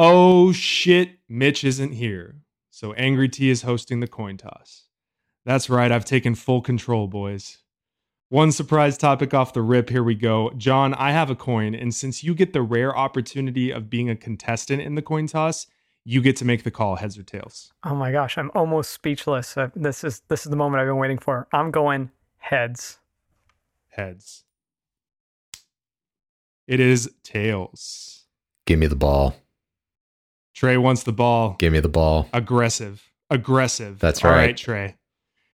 Oh shit, Mitch isn't here. So Angry T is hosting the coin toss. That's right, I've taken full control, boys. One surprise topic off the rip. Here we go. John, I have a coin, and since you get the rare opportunity of being a contestant in the coin toss, you get to make the call, heads or tails. Oh my gosh, I'm almost speechless. This is this is the moment I've been waiting for. I'm going heads. Heads. It is tails. Give me the ball. Trey wants the ball. Give me the ball. Aggressive. Aggressive. That's right. All right. Trey.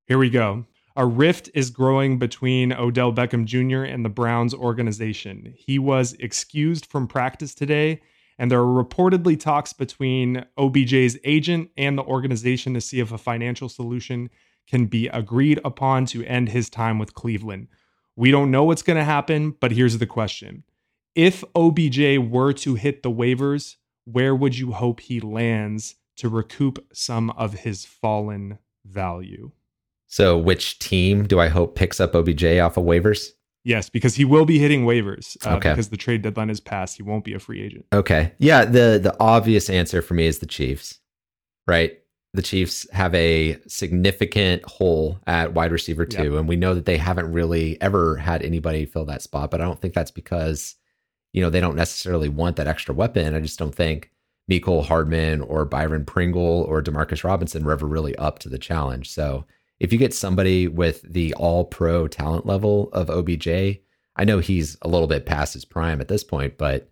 Here we go. A rift is growing between Odell Beckham Jr. and the Browns organization. He was excused from practice today, and there are reportedly talks between OBJ's agent and the organization to see if a financial solution can be agreed upon to end his time with Cleveland. We don't know what's going to happen, but here's the question. If OBJ were to hit the waivers, where would you hope he lands to recoup some of his fallen value? So, which team do I hope picks up OBJ off of waivers? Yes, because he will be hitting waivers uh, Okay. because the trade deadline is passed. He won't be a free agent. Okay. Yeah, the the obvious answer for me is the Chiefs. Right? The Chiefs have a significant hole at wide receiver Yeah. too, and we know that they haven't really ever had anybody fill that spot, but I don't think that's because you know, they don't necessarily want that extra weapon. I just don't think Mecole Hardman or Byron Pringle or Demarcus Robinson were ever really up to the challenge. So, if you get somebody with the all pro talent level of OBJ, I know he's a little bit past his prime at this point, but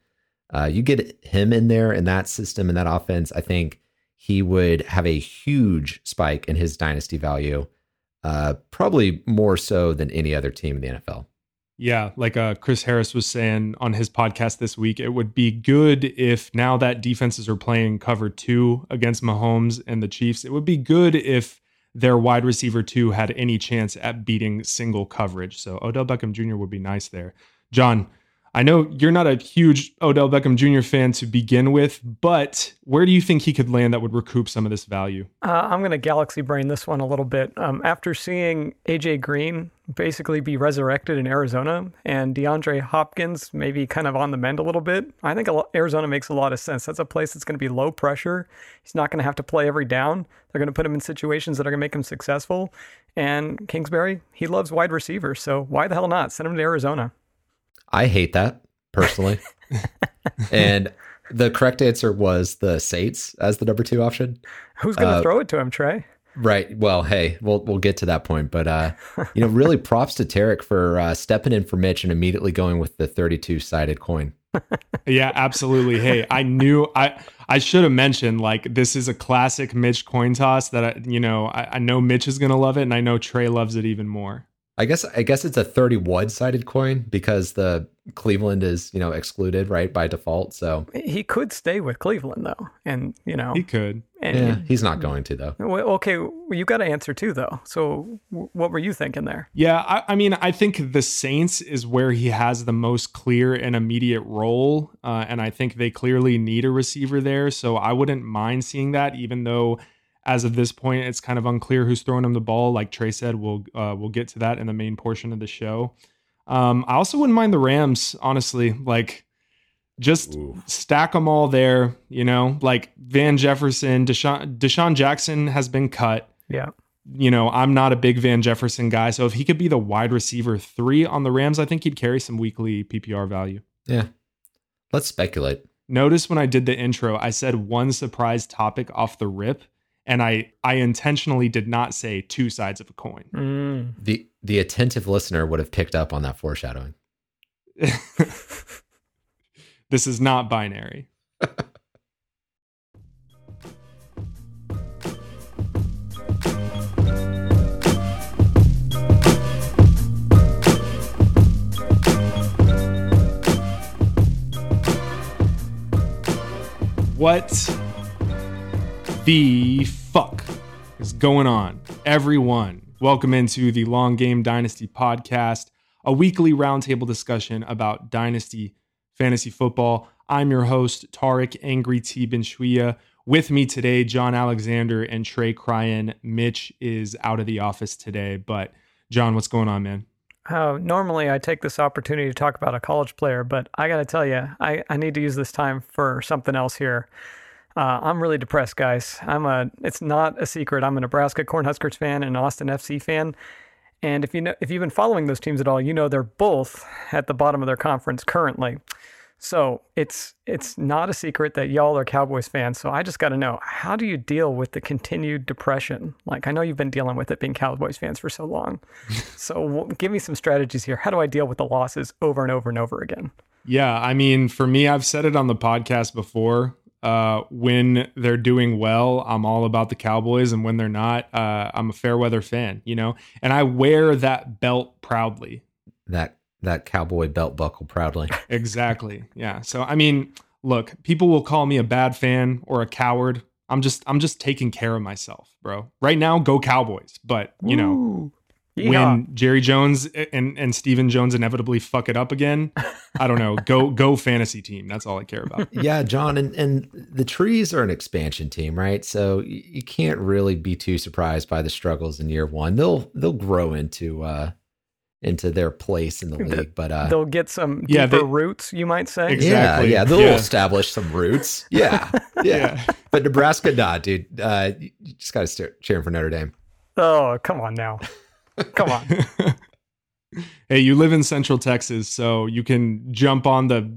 uh, you get him in there in that system and that offense, I think he would have a huge spike in his dynasty value, uh, probably more so than any other team in the NFL. Yeah, like uh, Chris Harris was saying on his podcast this week, it would be good if now that defenses are playing cover two against Mahomes and the Chiefs, it would be good if their wide receiver two had any chance at beating single coverage. So Odell Beckham Jr. would be nice there. John, I know you're not a huge Odell Beckham Jr. fan to begin with, but where do you think he could land that would recoup some of this value? Uh, I'm going to galaxy brain this one a little bit. Um, after seeing AJ Green basically be resurrected in Arizona and DeAndre Hopkins maybe kind of on the mend a little bit, I think Arizona makes a lot of sense. That's a place that's going to be low pressure. He's not going to have to play every down. They're going to put him in situations that are going to make him successful. And Kingsbury, he loves wide receivers, so why the hell not? Send him to Arizona. I hate that personally. and the correct answer was the Saints as the number two option. Who's going to Uh, throw it to him, Trey? Right. Well, hey, we'll we'll get to that point, but uh, you know, really props to Tarek for uh, stepping in for Mitch and immediately going with the 32 sided coin. Yeah, absolutely. Hey, I knew I I should have mentioned like this is a classic Mitch coin toss that I you know I, I know Mitch is gonna love it and I know Trey loves it even more. I guess I guess it's a 31 sided coin because the Cleveland is you know excluded right by default. So He could stay with Cleveland, though. And, you know, He could. and, yeah, he's not going to though. Well, okay, well, you got to answer too, though. So, w- what were you thinking there? Yeah, I, I mean I think the Saints is where he has the most clear and immediate role, uh, and I think they clearly need a receiver there. So I wouldn't mind seeing that, even though as of this point it's kind of unclear who's throwing him the ball. Like Trey said, we'll uh, we'll get to that in the main portion of the show. Um, I also wouldn't mind the Rams, honestly. Like, just stack them all there. You know, like Van Jefferson, DeSean, DeSean Jackson has been cut. Yeah. You know, I'm not a big Van Jefferson guy, so if he could be the wide receiver three on the Rams, I think he'd carry some weekly PPR value. Yeah, let's speculate. Notice when I did the intro, I said one surprise topic off the rip, and I I intentionally did not say two sides of a coin. Mm. the The attentive listener would have picked up on that foreshadowing. this is not binary. What the fuck is going on? Everyone, welcome into the Long Game Dynasty podcast, a weekly roundtable discussion about Dynasty fantasy football. I'm your host, Tarek Angry T. Benshwiya. With me today, John Alexander and Trey Cryan. Mitch is out of the office today, but John, what's going on, man? Uh, normally, I take this opportunity to talk about a college player, but I got to tell you, I, I need to use this time for something else here. Uh, I'm really depressed, guys. I'm a. It's not a secret. I'm a Nebraska Cornhuskers fan and an Austin FC fan. And if you know, if you've been following those teams at all, you know they're both at the bottom of their conference currently. So it's it's not a secret that y'all are Cowboys fans. So I just got to know how do you deal with the continued depression? Like I know you've been dealing with it being Cowboys fans for so long. so w- give me some strategies here. How do I deal with the losses over and over and over again? Yeah, I mean, for me, I've said it on the podcast before. Uh, when they're doing well, I'm all about the Cowboys, and when they're not, uh, I'm a fair weather fan. You know, and I wear that belt proudly. That that cowboy belt buckle proudly. exactly. Yeah. So I mean, look, people will call me a bad fan or a coward. I'm just I'm just taking care of myself, bro. Right now, go Cowboys. But you know, when Jerry Jones and and Stephen Jones inevitably fuck it up again, I don't know. Go go fantasy team. That's all I care about. yeah, John, and and the trees are an expansion team, right? So you can't really be too surprised by the struggles in year one. They'll they'll grow into uh into their place in the league. But uh, they'll get some yeah, deeper they, roots, you might say. Exactly. Yeah, yeah, they'll yeah. establish some roots. Yeah, yeah. yeah. But Nebraska, not, dude. Uh, you just got to start cheering for Notre Dame. Oh, come on now, come on. hey, you live in Central Texas, so you can jump on the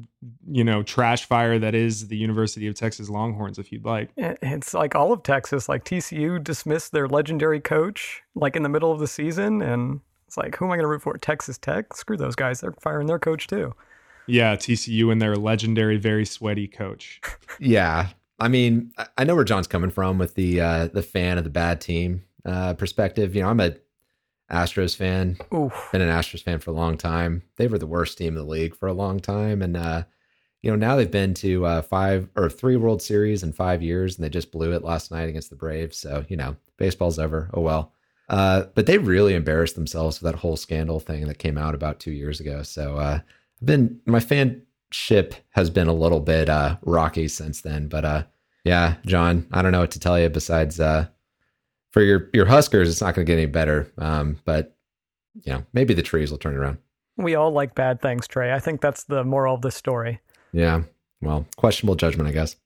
you know trash fire that is the University of Texas Longhorns if you'd like. It's like all of Texas. Like TCU dismissed their legendary coach like in the middle of the season, and it's like, who am I going to root for? Texas Tech? Screw those guys. They're firing their coach too. Yeah, TCU and their legendary, very sweaty coach. yeah, I mean, I know where John's coming from with the uh, the fan of the bad team uh, perspective. You know, I'm a Astros fan. Oof. Been an Astros fan for a long time. They were the worst team in the league for a long time, and uh, you know now they've been to uh, five or three World Series in five years, and they just blew it last night against the Braves. So you know, baseball's over. Oh well. Uh, but they really embarrassed themselves with that whole scandal thing that came out about two years ago. So uh, I've been my fanship has been a little bit uh, rocky since then. But uh, yeah, John, I don't know what to tell you besides uh, for your your Huskers, it's not going to get any better. Um, but you know, maybe the trees will turn around. We all like bad things, Trey. I think that's the moral of the story. Yeah. Well, questionable judgment, I guess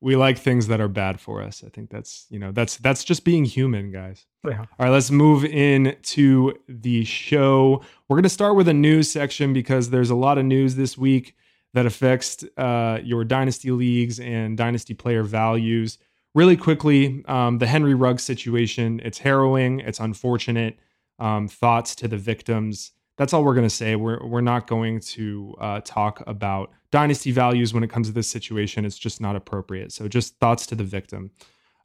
we like things that are bad for us. I think that's you know that's that's just being human, guys. Yeah. All right, let's move in to the show. We're gonna start with a news section because there's a lot of news this week that affects uh, your dynasty leagues and dynasty player values. Really quickly, um, the Henry Ruggs situation. It's harrowing. It's unfortunate. Um, thoughts to the victims that's all we're going to say. We're we're not going to uh, talk about dynasty values when it comes to this situation. It's just not appropriate. So just thoughts to the victim.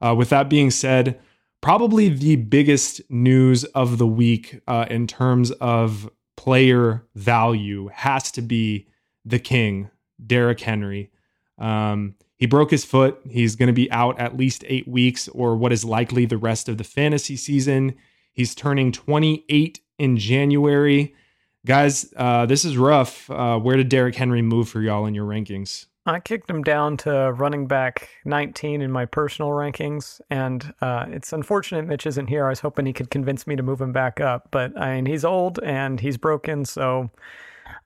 Uh, with that being said, probably the biggest news of the week uh, in terms of player value has to be the king, Derrick Henry. Um, he broke his foot. He's going to be out at least eight weeks, or what is likely the rest of the fantasy season. He's turning 28 in January. Guys, uh, this is rough. Uh, where did Derrick Henry move for y'all in your rankings? I kicked him down to running back 19 in my personal rankings, and uh, it's unfortunate Mitch isn't here. I was hoping he could convince me to move him back up, but I mean he's old and he's broken, so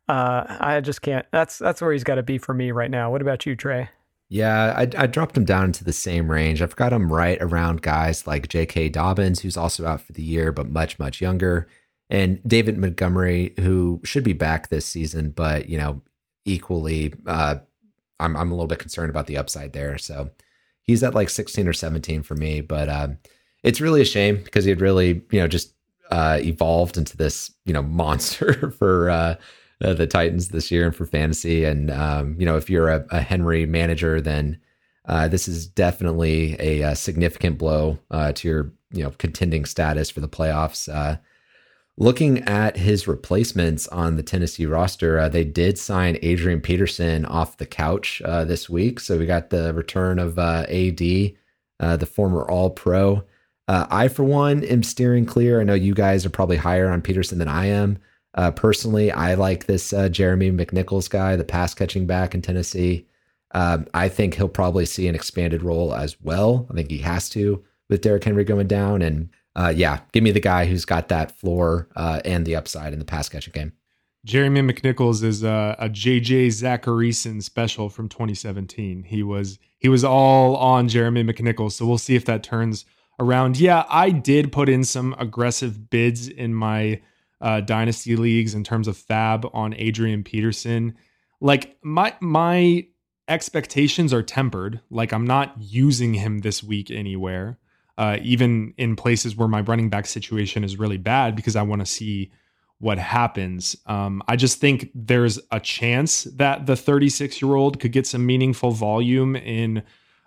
uh, I just can't. That's that's where he's got to be for me right now. What about you, Trey? Yeah, I, I dropped him down into the same range. I've got him right around guys like J.K. Dobbins, who's also out for the year, but much much younger and David Montgomery, who should be back this season, but you know, equally, uh, I'm I'm a little bit concerned about the upside there. So he's at like 16 or 17 for me, but um, it's really a shame because he had really, you know, just uh, evolved into this, you know, monster for uh, the Titans this year and for fantasy. And um, you know, if you're a, a Henry manager, then uh, this is definitely a, a significant blow uh, to your, you know, contending status for the playoffs. Uh, Looking at his replacements on the Tennessee roster, uh, they did sign Adrian Peterson off the couch uh, this week. So we got the return of uh, AD, uh, the former All Pro. Uh, I, for one, am steering clear. I know you guys are probably higher on Peterson than I am. Uh, personally, I like this Jeremy McNichols guy, the pass catching back in Tennessee. Um, I think he'll probably see an expanded role as well. I think he has to with Derrick Henry going down. And uh, yeah, give me the guy who's got that floor uh, and the upside in the pass catching game. Jeremy McNichols is a, a JJ Zachariason special from 2017. He was he was all on Jeremy McNichols, so we'll see if that turns around. Yeah, I did put in some aggressive bids in my uh, dynasty leagues in terms of fab on Adrian Peterson. Like my my expectations are tempered. Like I'm not using him this week anywhere, uh, even in places where my running back situation is really bad because I want to see what happens. Um, I just think there's a chance that the 36 year old could get some meaningful volume in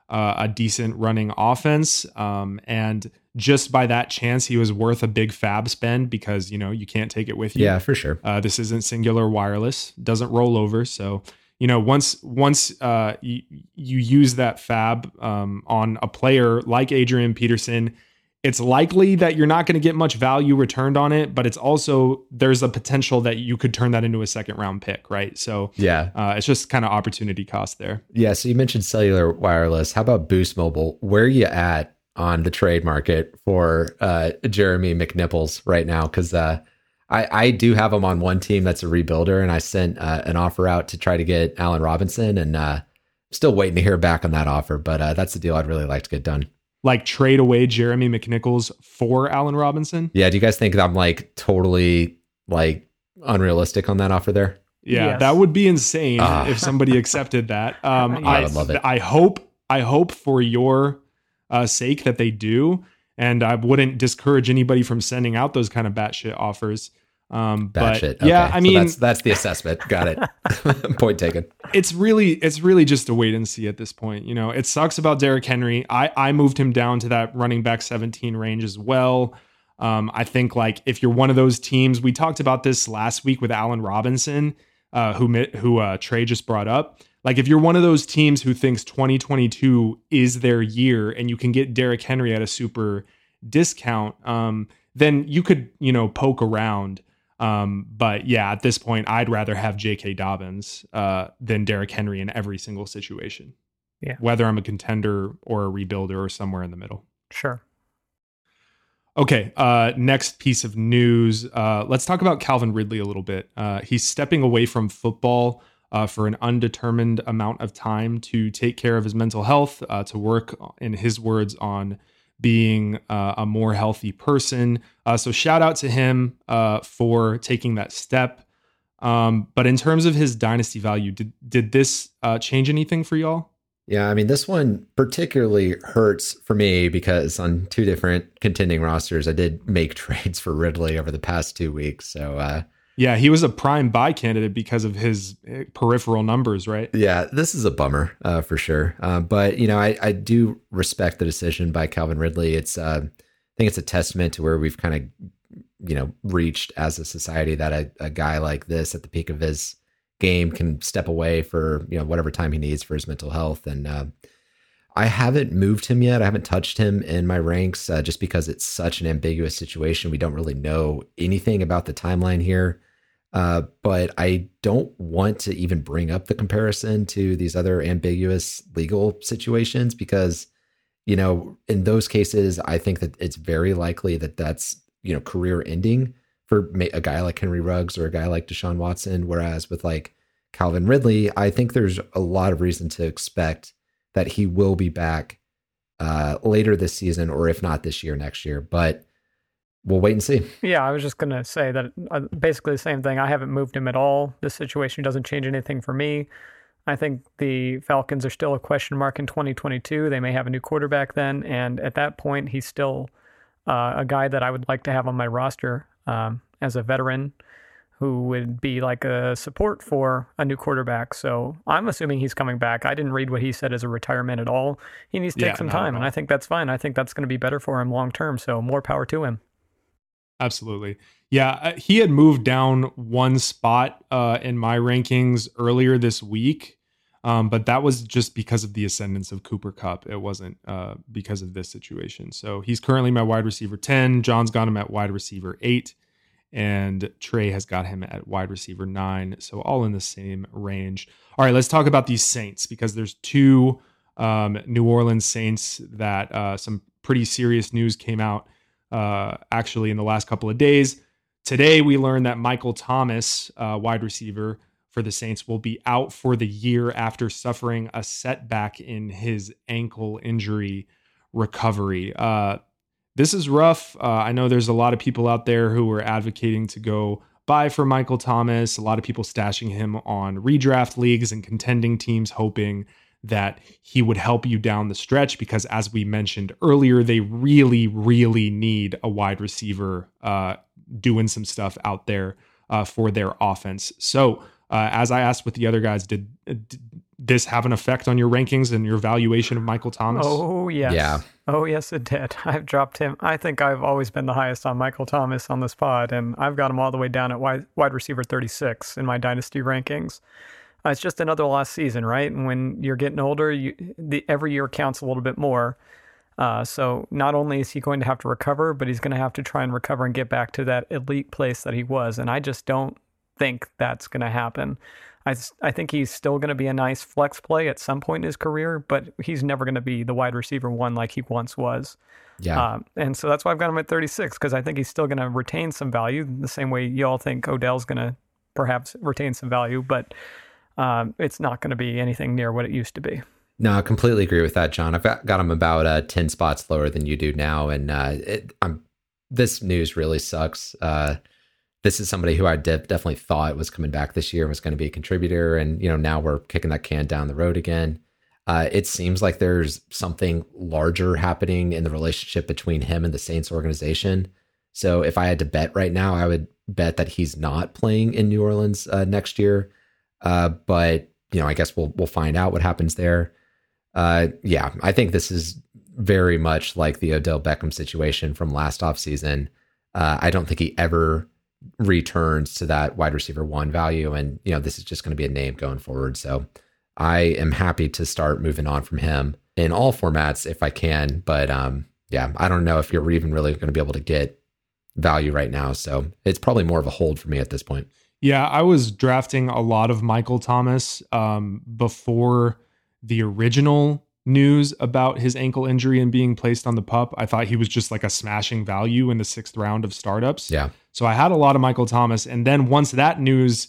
uh, a decent running offense. Um, and just by that chance, he was worth a big fab spend because, you know, you can't take it with you. Yeah, for sure. Uh, this isn't Cingular wireless, doesn't roll over. So, you know, once once uh, you, you use that fab um, on a player like Adrian Peterson, it's likely that you're not going to get much value returned on it, but it's also there's a potential that you could turn that into a second round pick, right? So yeah, uh, it's just kind of opportunity cost there. Yeah. So you mentioned cellular wireless. How about Boost Mobile? Where are you at on the trade market for uh, Jeremy McNichols right now? Because uh, I I do have him on one team that's a rebuilder, and I sent uh, an offer out to try to get Allen Robinson, and uh, still waiting to hear back on that offer. But uh, that's the deal I'd really like to get done like trade away Jeremy McNichols for Allen Robinson. Yeah, do you guys think I'm like totally like unrealistic on that offer there? Yeah, yes. that would be insane uh, if somebody accepted that. Um, I, I would love it. I hope I hope for your uh, sake that they do, and I wouldn't discourage anybody from sending out those kind of batshit offers. Um, but okay. yeah, I mean, so that's, that's the assessment. Got it. point taken. It's really, it's really just a wait and see at this point. You know, it sucks about Derrick Henry. I, I moved him down to that running back 17 range as well. Um, I think like if you're one of those teams, we talked about this last week with Allen Robinson, uh, who who uh, Trey just brought up. Like if you're one of those teams who thinks 2022 is their year and you can get Derrick Henry at a super discount, um, then you could you know poke around. Um, but yeah, at this point, I'd rather have J.K. Dobbins uh, than Derrick Henry in every single situation. Yeah. Whether I'm a contender or a rebuilder or somewhere in the middle. Sure. Okay. Uh, next piece of news. Uh, let's talk about Calvin Ridley a little bit. Uh, he's stepping away from football uh, for an undetermined amount of time to take care of his mental health, uh, to work, in his words, on being uh, a more healthy person. Uh, so shout out to him uh, for taking that step. Um, but in terms of his dynasty value, did did this uh, change anything for y'all? Yeah, I mean, this one particularly hurts for me because on two different contending rosters, I did make trades for Ridley over the past two weeks. So uh, yeah, he was a prime buy candidate because of his eh, peripheral numbers, right? Yeah, this is a bummer uh, for sure. Uh, but you know, I, I do respect the decision by Calvin Ridley. It's uh, I think it's a testament to where we've kind of you know reached as a society that a, a guy like this at the peak of his game can step away for you know whatever time he needs for his mental health and. Uh, I haven't moved him yet. I haven't touched him in my ranks uh, just because it's such an ambiguous situation. We don't really know anything about the timeline here. Uh, but I don't want to even bring up the comparison to these other ambiguous legal situations because, you know, in those cases, I think that it's very likely that that's, you know, career ending for a guy like Henry Ruggs or a guy like Deshaun Watson. Whereas with like Calvin Ridley, I think there's a lot of reason to expect that he will be back uh, later this season, or if not this year, next year. But we'll wait and see. Yeah, I was just going to say that uh, basically the same thing. I haven't moved him at all. This situation doesn't change anything for me. I think the Falcons are still a question mark in 2022. They may have a new quarterback then, and at that point, he's still uh, a guy that I would like to have on my roster um, as a veteran who would be like a support for a new quarterback. So I'm assuming he's coming back. I didn't read what he said as a retirement at all. He needs to take yeah, some time, and I think that's fine. I think that's going to be better for him long term. So more power to him. Absolutely. Yeah, uh, he had moved down one spot uh, in my rankings earlier this week, um, but that was just because of the ascendance of Cooper Kupp. It wasn't uh, because of this situation. So he's currently my wide receiver 10. John's got him at wide receiver 8, and Trey has got him at wide receiver 9. So all in the same range. All right, let's talk about these Saints because there's two um, New Orleans Saints that uh, some pretty serious news came out uh, actually in the last couple of days. today we learned that Michael Thomas, uh, wide receiver for the Saints, will be out for the year after suffering a setback in his ankle injury recovery. Uh, this is rough. Uh, I know there's a lot of people out there who are advocating to go buy for Michael Thomas. A lot of people stashing him on redraft leagues and contending teams, hoping that he would help you down the stretch because, as we mentioned earlier, they really, really need a wide receiver uh, doing some stuff out there uh, for their offense. So, uh, as I asked with the other guys, did, did, this have an effect on your rankings and your valuation of Michael Thomas? Oh yes, yeah. Oh yes, it did. I've dropped him. I think I've always been the highest on Michael Thomas on this pod, and I've got him all the way down at wide, wide receiver 36 in my dynasty rankings. Uh, it's just another lost season, right? And when you're getting older, you, the, every year counts a little bit more. Uh, so not only is he going to have to recover, but he's going to have to try and recover and get back to that elite place that he was. And I just don't think that's going to happen. I, I think he's still going to be a nice flex play at some point in his career, but he's never going to be the wide receiver one like he once was. Yeah. Um, and so that's why I've got him at 36 because I think he's still going to retain some value the same way you all think Odell's going to perhaps retain some value, but um, it's not going to be anything near what it used to be. No, I completely agree with that, John. I've got, him about uh, 10 spots lower than you do now. And uh, it, this news really sucks. Uh, this is somebody who I de- definitely thought was coming back this year and was going to be a contributor. And, you know, now we're kicking that can down the road again. Uh, it seems like there's something larger happening in the relationship between him and the Saints organization. So if I had to bet right now, I would bet that he's not playing in New Orleans uh, next year. Uh, but you know, I guess we'll we'll find out what happens there. Uh, yeah, I think this is very much like the Odell Beckham situation from last offseason. Uh, I don't think he ever returns to that wide receiver one value, and you know, this is just going to be a name going forward. So I am happy to start moving on from him in all formats if I can. But um, yeah, I don't know if you're even really going to be able to get value right now. So it's probably more of a hold for me at this point. Yeah, I was drafting a lot of Michael Thomas um, before the original news about his ankle injury and being placed on the pup. I thought he was just like a smashing value in the sixth round of startups. Yeah. So I had a lot of Michael Thomas. And then once that news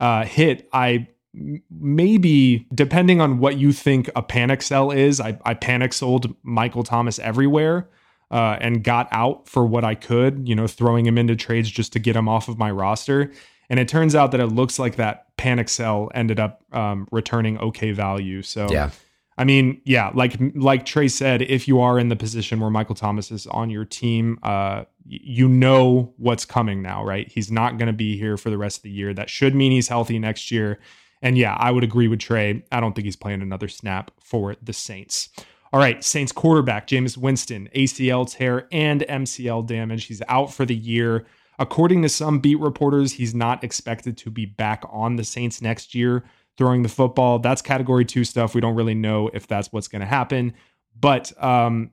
uh, hit, I maybe, depending on what you think a panic sell is, I, I panic sold Michael Thomas everywhere. Uh, and got out for what I could, you know, throwing him into trades just to get him off of my roster. And it turns out that it looks like that panic sell ended up um, returning okay value. So, yeah. I mean, yeah, like like Trey said, if you are in the position where Michael Thomas is on your team, uh, you know what's coming now, right? He's not going to be here for the rest of the year. That should mean he's healthy next year. And yeah, I would agree with Trey. I don't think he's playing another snap for the Saints. All right, Saints quarterback Jameis Winston, ACL tear and MCL damage. He's out for the year. According to some beat reporters, he's not expected to be back on the Saints next year throwing the football. That's category two stuff. We don't really know if that's what's going to happen. But um,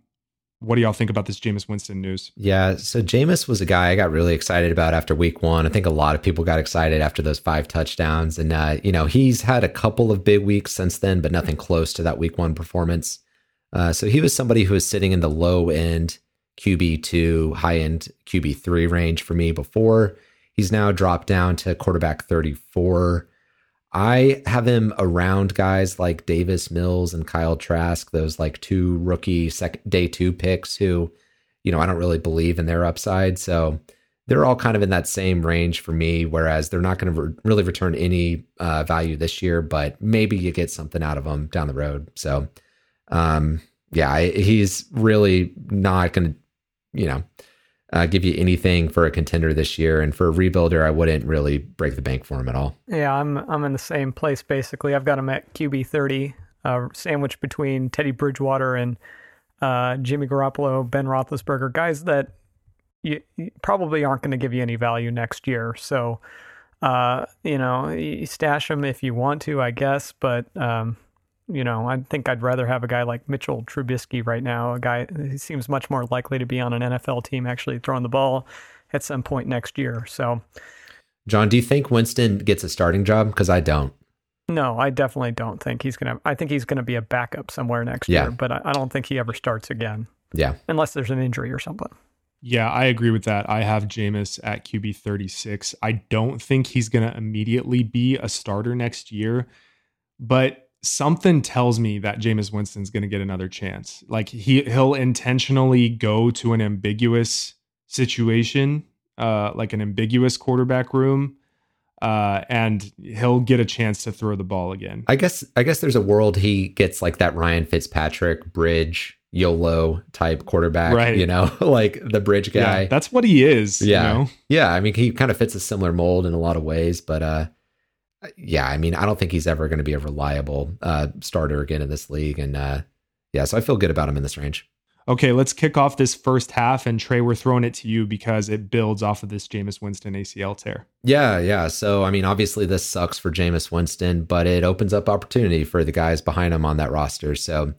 what do y'all think about this Jameis Winston news? Yeah, so Jameis was a guy I got really excited about after week one. I think a lot of people got excited after those five touchdowns. And, uh, you know, he's had a couple of big weeks since then, but nothing close to that week one performance. Uh, so he was somebody who was sitting in the low end QB2, high end QB3 range for me before. He's now dropped down to quarterback 34. I have him around guys like Davis Mills and Kyle Trask, those like two rookie sec- day two picks who, you know, I don't really believe in their upside. So they're all kind of in that same range for me, whereas they're not going to re- really return any uh, value this year, but maybe you get something out of them down the road. So, um, yeah, I, he's really not going to you know, uh, give you anything for a contender this year. And for a rebuilder, I wouldn't really break the bank for him at all. Yeah, I'm I'm in the same place basically. I've got him at QB thirty, uh, sandwiched between Teddy Bridgewater and uh, Jimmy Garoppolo, Ben Roethlisberger, guys that you, you probably aren't going to give you any value next year. So, uh, you know, you stash them if you want to, I guess, but um, you know, I think I'd rather have a guy like Mitchell Trubisky right now. A guy he seems much more likely to be on an NFL team actually throwing the ball at some point next year. So, John, do you think Winston gets a starting job? Because I don't. No, I definitely don't think he's gonna. I think he's gonna be a backup somewhere next yeah. year, but I, I don't think he ever starts again. Yeah, unless there's an injury or something. Yeah, I agree with that. I have Jameis at QB 36. I don't think he's going to immediately be a starter next year, but something tells me that Jameis Winston's going to get another chance. Like he he'll intentionally go to an ambiguous situation, uh, like an ambiguous quarterback room, uh, and he'll get a chance to throw the ball again. I guess I guess there's a world he gets like that Ryan Fitzpatrick bridge YOLO type quarterback, right. you know, like the bridge guy. Yeah, that's what he is. Yeah. You know? Yeah. I mean, he kind of fits a similar mold in a lot of ways, but uh, yeah, I mean, I don't think he's ever going to be a reliable uh, starter again in this league. And uh, yeah, so I feel good about him in this range. Okay, let's kick off this first half. And Trey, we're throwing it to you because it builds off of this Jameis Winston ACL tear. Yeah, yeah. So, I mean, obviously this sucks for Jameis Winston, but it opens up opportunity for the guys behind him on that roster. So,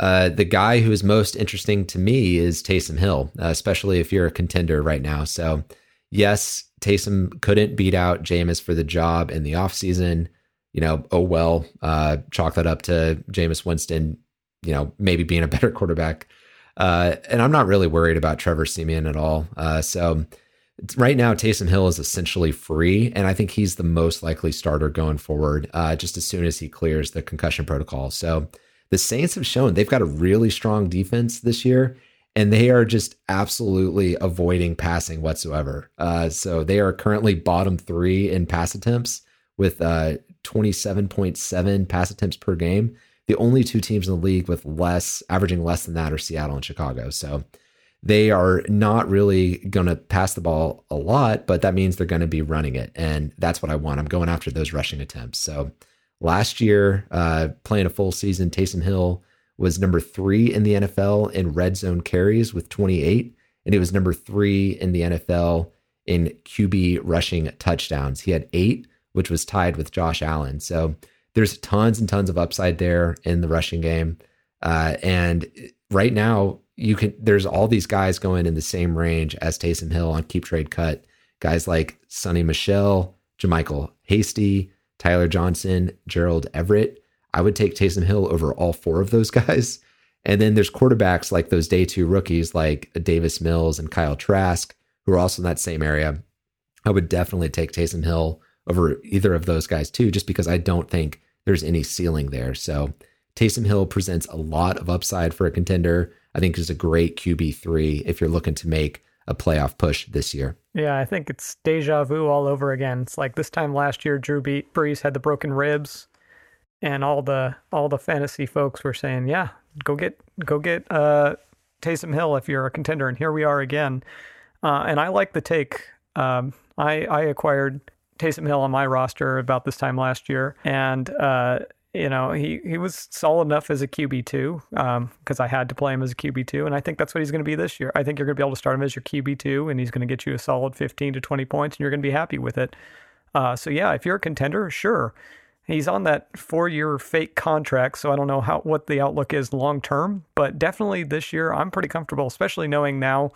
uh, the guy who is most interesting to me is Taysom Hill, uh, especially if you're a contender right now. So, yes, Taysom couldn't beat out Jameis for the job in the offseason. You know, oh well, uh, chalk that up to Jameis Winston, you know, maybe being a better quarterback. Uh, and I'm not really worried about Trevor Siemian at all. Uh, so, right now, Taysom Hill is essentially free, and I think he's the most likely starter going forward, uh, just as soon as he clears the concussion protocol. So, the Saints have shown they've got a really strong defense this year, and they are just absolutely avoiding passing whatsoever. Uh, so they are currently bottom three in pass attempts with uh, 27.7 pass attempts per game. The only two teams in the league with less, averaging less than that, are Seattle and Chicago. So they are not really going to pass the ball a lot, but that means they're going to be running it. And that's what I want. I'm going after those rushing attempts. So Last year, uh, playing a full season, Taysom Hill was number three in the NFL in red zone carries with 28, and he was number three in the NFL in QB rushing touchdowns. He had eight, which was tied with Josh Allen. So there's tons and tons of upside there in the rushing game. Uh, and right now, you can there's all these guys going in the same range as Taysom Hill on keep trade cut. Guys like Sony Michel, JaMycal Hasty, Tyler Johnson, Gerald Everett. I would take Taysom Hill over all four of those guys. And then there's quarterbacks like those day two rookies like Davis Mills and Kyle Trask, who are also in that same area. I would definitely take Taysom Hill over either of those guys too, just because I don't think there's any ceiling there. So Taysom Hill presents a lot of upside for a contender. I think is a great QB3 if you're looking to make a playoff push this year. Yeah, I think it's deja vu all over again. It's like this time last year, Drew beat Brees had the broken ribs, and all the all the fantasy folks were saying, "Yeah, go get go get uh, Taysom Hill if you're a contender." And here we are again. Uh, and I like the take. Um, I I acquired Taysom Hill on my roster about this time last year, and uh, you know, he, he was solid enough as a QB2 because um, I had to play him as a QB2. And I think that's what he's going to be this year. I think you're going to be able to start him as your QB2 and he's going to get you a solid 15 to 20 points and you're going to be happy with it. Uh, so, yeah, if you're a contender, sure. He's on that four year fake contract. So I don't know how what the outlook is long term. But definitely this year, I'm pretty comfortable, especially knowing now.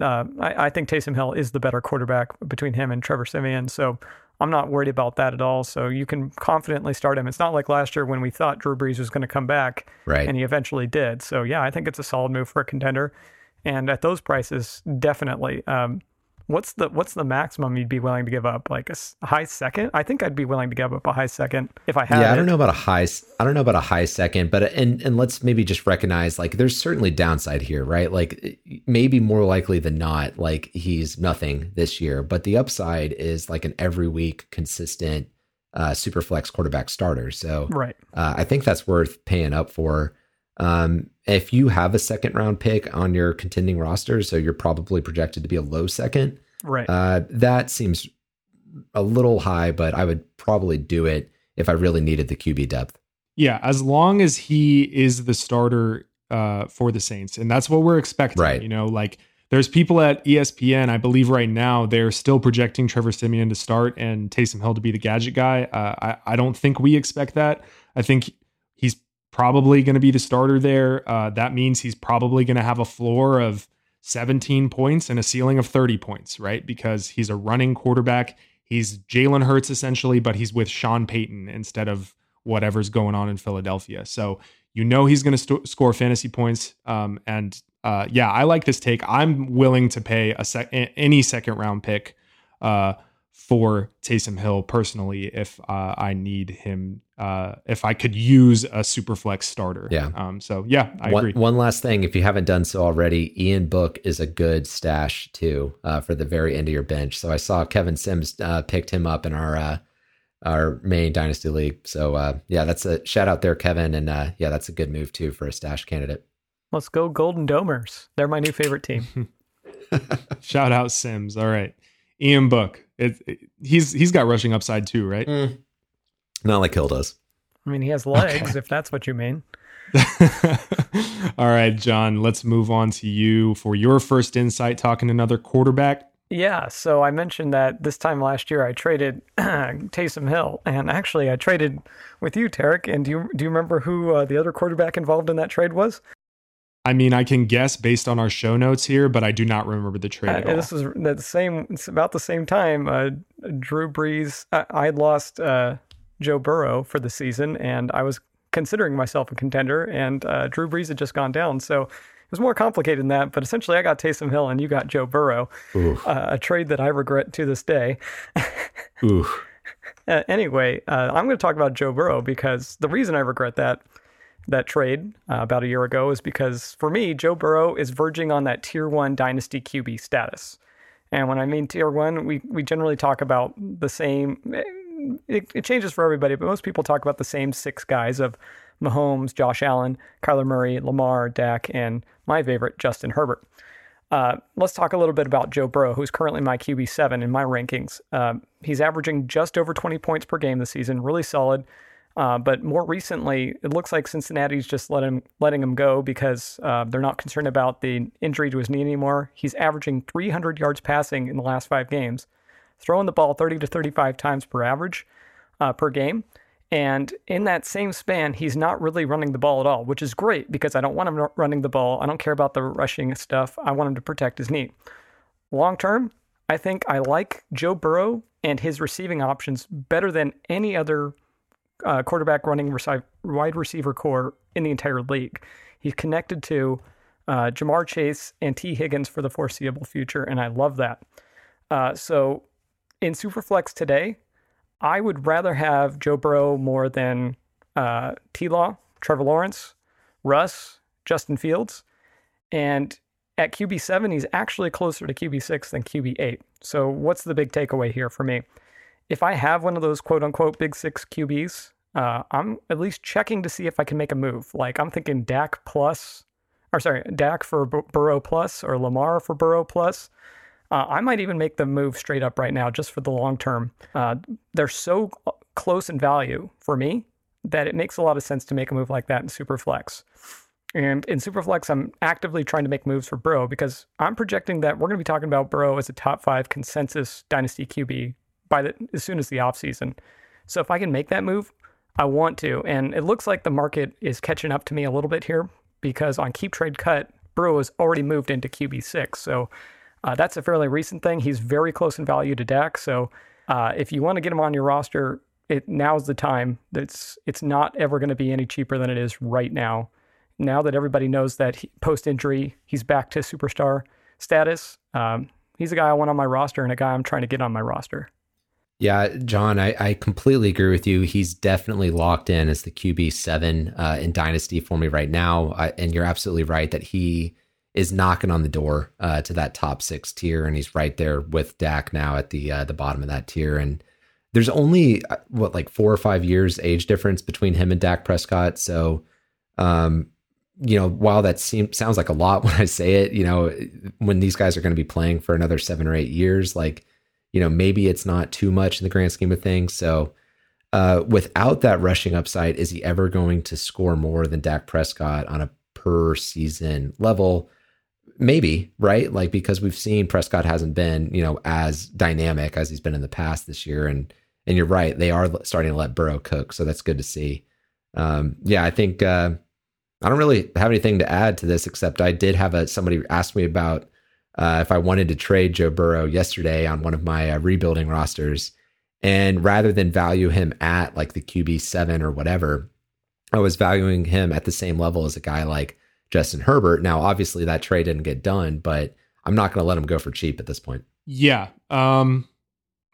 Uh, I, I think Taysom Hill is the better quarterback between him and Trevor Siemian. So I'm not worried about that at all. So you can confidently start him. It's not like last year when we thought Drew Brees was going to come back, right? And he eventually did. So yeah, I think it's a solid move for a contender. And at those prices, definitely. Um, What's the what's the maximum you'd be willing to give up? Like a high second? I think I'd be willing to give up a high second if I had. Yeah, I don't it. know about a high. I don't know about a high second, but and and let's maybe just recognize like there's certainly downside here, right? Like maybe more likely than not, like he's nothing this year, but the upside is like an every week consistent uh, super flex quarterback starter. So right, uh, I think that's worth paying up for. Um, if you have a second round pick on your contending roster, so you're probably projected to be a low second, right? Uh, that seems a little high, but I would probably do it if I really needed the QB depth. Yeah, as long as he is the starter uh, for the Saints, and that's what we're expecting. Right. You know, like there's people at ESPN, I believe right now, they're still projecting Trevor Siemian to start and Taysom Hill to be the gadget guy. Uh, I, I don't think we expect that. I think probably going to be the starter there. Uh, that means he's probably going to have a floor of 17 points and a ceiling of 30 points, right? Because he's a running quarterback. He's Jalen Hurts essentially, but he's with Sean Payton instead of whatever's going on in Philadelphia. So You know he's going to st- score fantasy points. Um, and uh, yeah, I like this take. I'm willing to pay a sec- any second round pick uh, for Taysom Hill personally if uh, I need him. Uh, if I could use a super flex starter. Yeah. Um, so yeah, I one, agree. One last thing, if you haven't done so already, Ian Book is a good stash too uh, for the very end of your bench. So I saw Kevin Sims uh, picked him up in our uh, our main dynasty league. So uh, yeah, that's a shout out there, Kevin, and uh, yeah, that's a good move too for a stash candidate. Let's go Golden Domers. They're my new favorite team. Shout out Sims. All right. Ian Book. It, it, he's he's got rushing upside too, right? Mm. Not like Hill does. I mean, he has legs, okay. if that's what you mean. All right, John, let's move on to you for your first insight talking another quarterback. Yeah, so I mentioned that this time last year I traded Taysom Hill, and actually I traded with you, Tarek. And do you do you remember who uh, the other quarterback involved in that trade was? I mean, I can guess based on our show notes here, but I do not remember the trade. Uh, this is the same. It's about the same time. Uh, Drew Brees. I, I had lost uh, Joe Burrow for the season, and I was considering myself a contender, and uh, Drew Brees had just gone down. So it was more complicated than that. But essentially, I got Taysom Hill, and you got Joe Burrow. Uh, a trade that I regret to this day. Ooh. Uh, anyway, I'm going to talk about Joe Burrow because the reason I regret that that trade uh, about a year ago is because for me, Joe Burrow is verging on that tier one dynasty QB status. And when I mean tier one, we, we generally talk about the same, eh, it, it changes for everybody, but most people talk about the same six guys of Mahomes, Josh Allen, Kyler Murray, Lamar, Dak, and my favorite, Justin Herbert. Uh, let's talk a little bit about Joe Burrow, who's currently my QB7 in my rankings. Uh, he's averaging just over 20 points per game this season, really solid. Uh, but more recently, it looks like Cincinnati's just let him, letting him go because uh, they're not concerned about the injury to his knee anymore. He's averaging 300 yards passing in the last five games, throwing the ball 30 to 35 times per average uh, per game. And in that same span, he's not really running the ball at all, which is great because I don't want him running the ball. I don't care about the rushing stuff. I want him to protect his knee. Long term, I think I like Joe Burrow and his receiving options better than any other uh, quarterback running reci- wide receiver corps in the entire league. He's connected to uh, Ja'Marr Chase and Tee Higgins for the foreseeable future, and I love that. Uh, so in Superflex today, I would rather have Joe Burrow more than uh, T Law, Trevor Lawrence, Russ, Justin Fields. And at QB7, he's actually closer to QB6 than QB8. So, what's the big takeaway here for me? If I have one of those quote unquote big six QBs, uh, I'm at least checking to see if I can make a move. Like I'm thinking Dak plus, or sorry, Dak for Bur- Burrow plus or Lamar for Burrow plus. Uh, I might even make the move straight up right now just for the long term. Uh, they're so close in value for me that it makes a lot of sense to make a move like that in Superflex. And in Superflex, I'm actively trying to make moves for Burrow because I'm projecting that we're going to be talking about Burrow as a top five consensus dynasty QB by the as soon as the offseason. So if I can make that move, I want to. And it looks like the market is catching up to me a little bit here because on Keep Trade Cut, Burrow has already moved into QB6. So uh, that's a fairly recent thing. He's very close in value to Dak. So uh, if you want to get him on your roster, it now's the time. It's it's not ever going to be any cheaper than it is right now. Now that everybody knows that post injury he's back to superstar status, um, he's a guy I want on my roster and a guy I'm trying to get on my roster. Yeah, John, I, I completely agree with you. He's definitely locked in as the QB seven uh, in Dynasty for me right now, I, and you're absolutely right that he is knocking on the door uh, to that top six tier, and he's right there with Dak now at the uh, the bottom of that tier. And there's only uh, what like four or five years age difference between him and Dak Prescott, so um, you know, while that seems sounds like a lot when I say it, you know, when these guys are going to be playing for another seven or eight years, like you know, maybe it's not too much in the grand scheme of things. So, uh, without that rushing upside, is he ever going to score more than Dak Prescott on a per season level? Maybe, right? Like because we've seen Prescott hasn't been, you know, as dynamic as he's been in the past this year, and and you're right, they are starting to let Burrow cook, so that's good to see. Um, yeah, I think uh, I don't really have anything to add to this except I did have a somebody ask me about uh, if I wanted to trade Joe Burrow yesterday on one of my uh, rebuilding rosters. And rather than value him at like the QB seven or whatever, I was valuing him at the same level as a guy like Justin Herbert. Now, obviously, that trade didn't get done, but I'm not going to let him go for cheap at this point. Yeah. Um,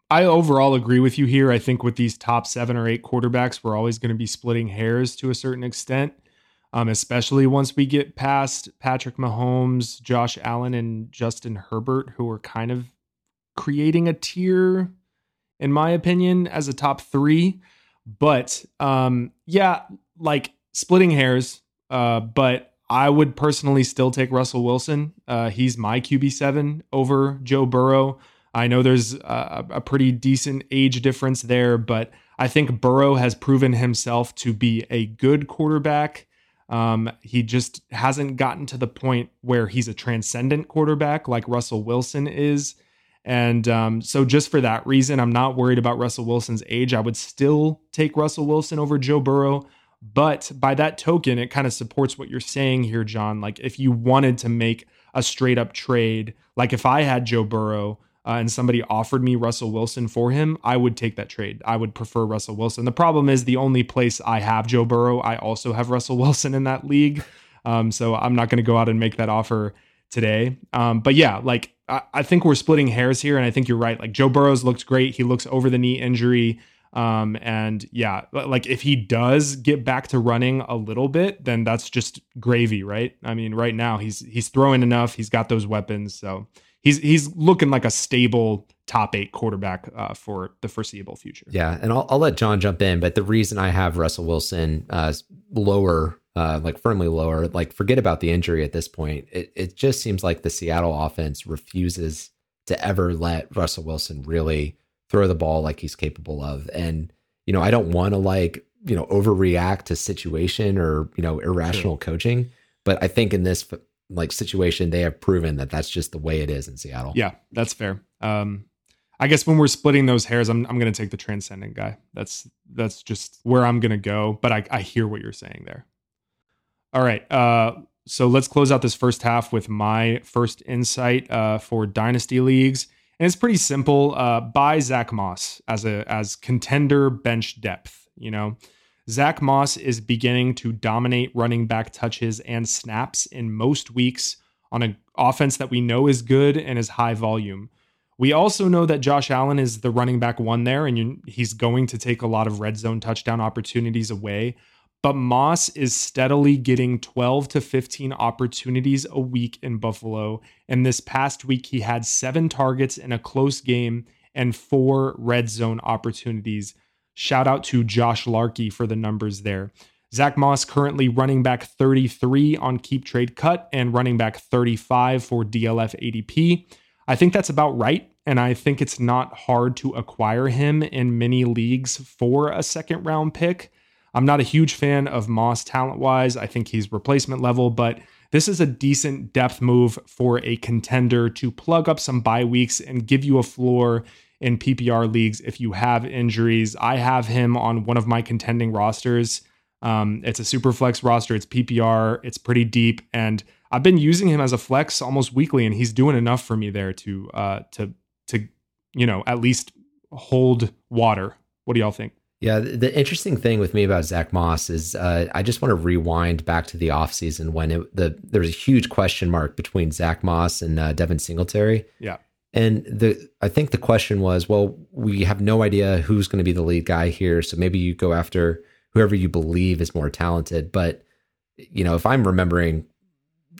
I overall agree with you here. I think with these top seven or eight quarterbacks, we're always going to be splitting hairs to a certain extent, um, especially once we get past Patrick Mahomes, Josh Allen, and Justin Herbert, who are kind of creating a tier, in my opinion, as a top three. But um, yeah, like splitting hairs. Uh, but I would personally still take Russell Wilson. Uh, he's my QB7 over Joe Burrow. I know there's a, a, pretty decent age difference there, but I think Burrow has proven himself to be a good quarterback. Um, he just hasn't gotten to the point where he's a transcendent quarterback like Russell Wilson is. And um, so, just for that reason, I'm not worried about Russell Wilson's age. I would still take Russell Wilson over Joe Burrow. But by that token, it kind of supports what you're saying here, Jon. Like, if you wanted to make a straight up trade, like if I had Joe Burrow uh, and somebody offered me Russell Wilson for him, I would take that trade. I would prefer Russell Wilson. The problem is the only place I have Joe Burrow, I also have Russell Wilson in that league. Um, so I'm not going to go out and make that offer today. Um, but yeah, like I, I, think we're splitting hairs here, and I think you're right. Like Joe Burrow's looked great. He looks over the knee injury. Um, and yeah, like if he does get back to running a little bit, then that's just gravy, right? I mean, right now he's he's throwing enough. He's got those weapons, so he's he's looking like a stable top eight quarterback uh, for the foreseeable future. Yeah, and I'll, I'll let Jon jump in, but the reason I have Russell Wilson uh, lower, uh, like firmly lower, like forget about the injury at this point. It it just seems like the Seattle offense refuses to ever let Russell Wilson really throw the ball like he's capable of. And, you know, I don't want to like, you know, overreact to situation or, you know, irrational sure. coaching. But I think in this like situation, they have proven that that's just the way it is in Seattle. Yeah, that's fair. Um, I guess when we're splitting those hairs, I'm I'm going to take the transcendent guy. That's that's just where I'm going to go. But I I hear what you're saying there. All right. Uh, so let's close out this first half with my first insight uh, for dynasty leagues and it's pretty simple. Uh, buy Zach Moss as a as contender bench depth. You know, Zach Moss is beginning to dominate running back touches and snaps in most weeks on an offense that we know is good and is high volume. We also know that Josh Allen is the running back one there, and he's going to take a lot of red zone touchdown opportunities away but Moss is steadily getting 12 to 15 opportunities a week in Buffalo. And this past week, he had seven targets in a close game and four red zone opportunities. Shout out to Josh Larkey for the numbers there. Zach Moss currently running back 33 on Keep Trade Cut and running back 35 for DLF ADP. I think that's about right. And I think it's not hard to acquire him in many leagues for a second round pick. I'm not a huge fan of Moss talent wise. I think he's replacement level, but this is a decent depth move for a contender to plug up some bye weeks and give you a floor in PPR leagues if you have injuries. I have him on one of my contending rosters. Um, it's a super flex roster. It's PPR. It's pretty deep, and I've been using him as a flex almost weekly, and he's doing enough for me there to uh, to to you know at least hold water. What do y'all think? Yeah, the interesting thing with me about Zach Moss is uh, I just want to rewind back to the offseason when it, the there was a huge question mark between Zach Moss and uh, Devin Singletary. Yeah. And the I think the question was, well, we have no idea who's going to be the lead guy here, so maybe you go after whoever you believe is more talented. But you know, if I'm remembering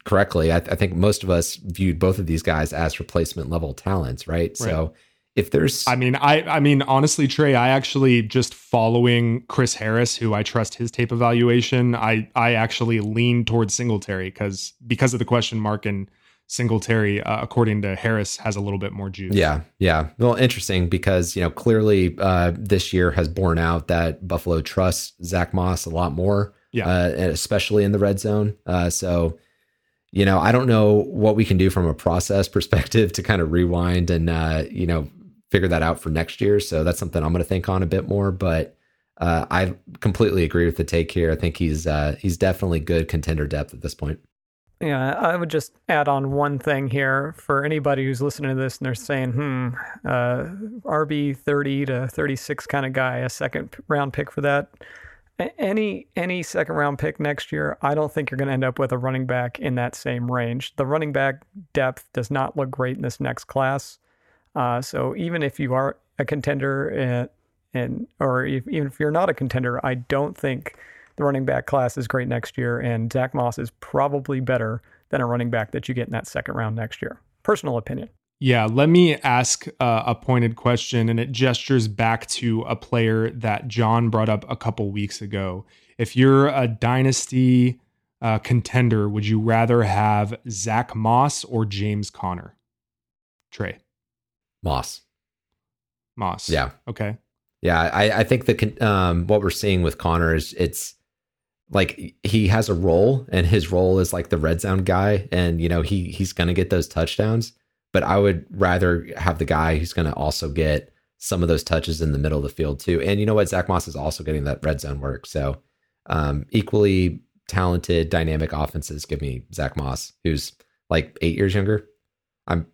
correctly, I, I think most of us viewed both of these guys as replacement level talents, right? right. So if there's I mean I I mean honestly Trey I actually just following Chris Harris who I trust his tape evaluation I I actually lean towards Singletary cuz because of the question mark and Singletary uh, according to Harris has a little bit more juice. Yeah. Yeah. Well interesting because you know clearly uh, this year has borne out that Buffalo trusts Zach Moss a lot more yeah. Uh, especially in the red zone. Uh, so you know, I don't know what we can do from a process perspective to kind of rewind and, uh, you know, figure that out for next year. So that's something I'm going to think on a bit more. But uh, I completely agree with the take here. I think he's uh, he's definitely good contender depth at this point. Yeah, I would just add on one thing here for anybody who's listening to this and they're saying, hmm, uh, RB 30 to 36 kind of guy, a second round pick for that. any any second round pick next year, I don't think you're going to end up with a running back in that same range. The running back depth does not look great in this next class. Uh, so even if you are a contender and, and or if, even if you're not a contender, I don't think the running back class is great next year. And Zach Moss is probably better than a running back that you get in that second round next year. Personal opinion. Yeah, let me ask uh, a pointed question, and it gestures back to a player that Jon brought up a couple weeks ago. If you're a dynasty uh, contender, would you rather have Zach Moss or James Conner? Trey. Moss. Moss. Yeah. Okay. Yeah, I, I think the um, what we're seeing with Conner is it's like he has a role, and his role is like the red zone guy, and you know he he's gonna get those touchdowns but I would rather have the guy who's going to also get some of those touches in the middle of the field too. And you know what? Zach Moss is also getting that red zone work. So um, equally talented, dynamic offenses give me Zach Moss, who's like eight years younger. I'm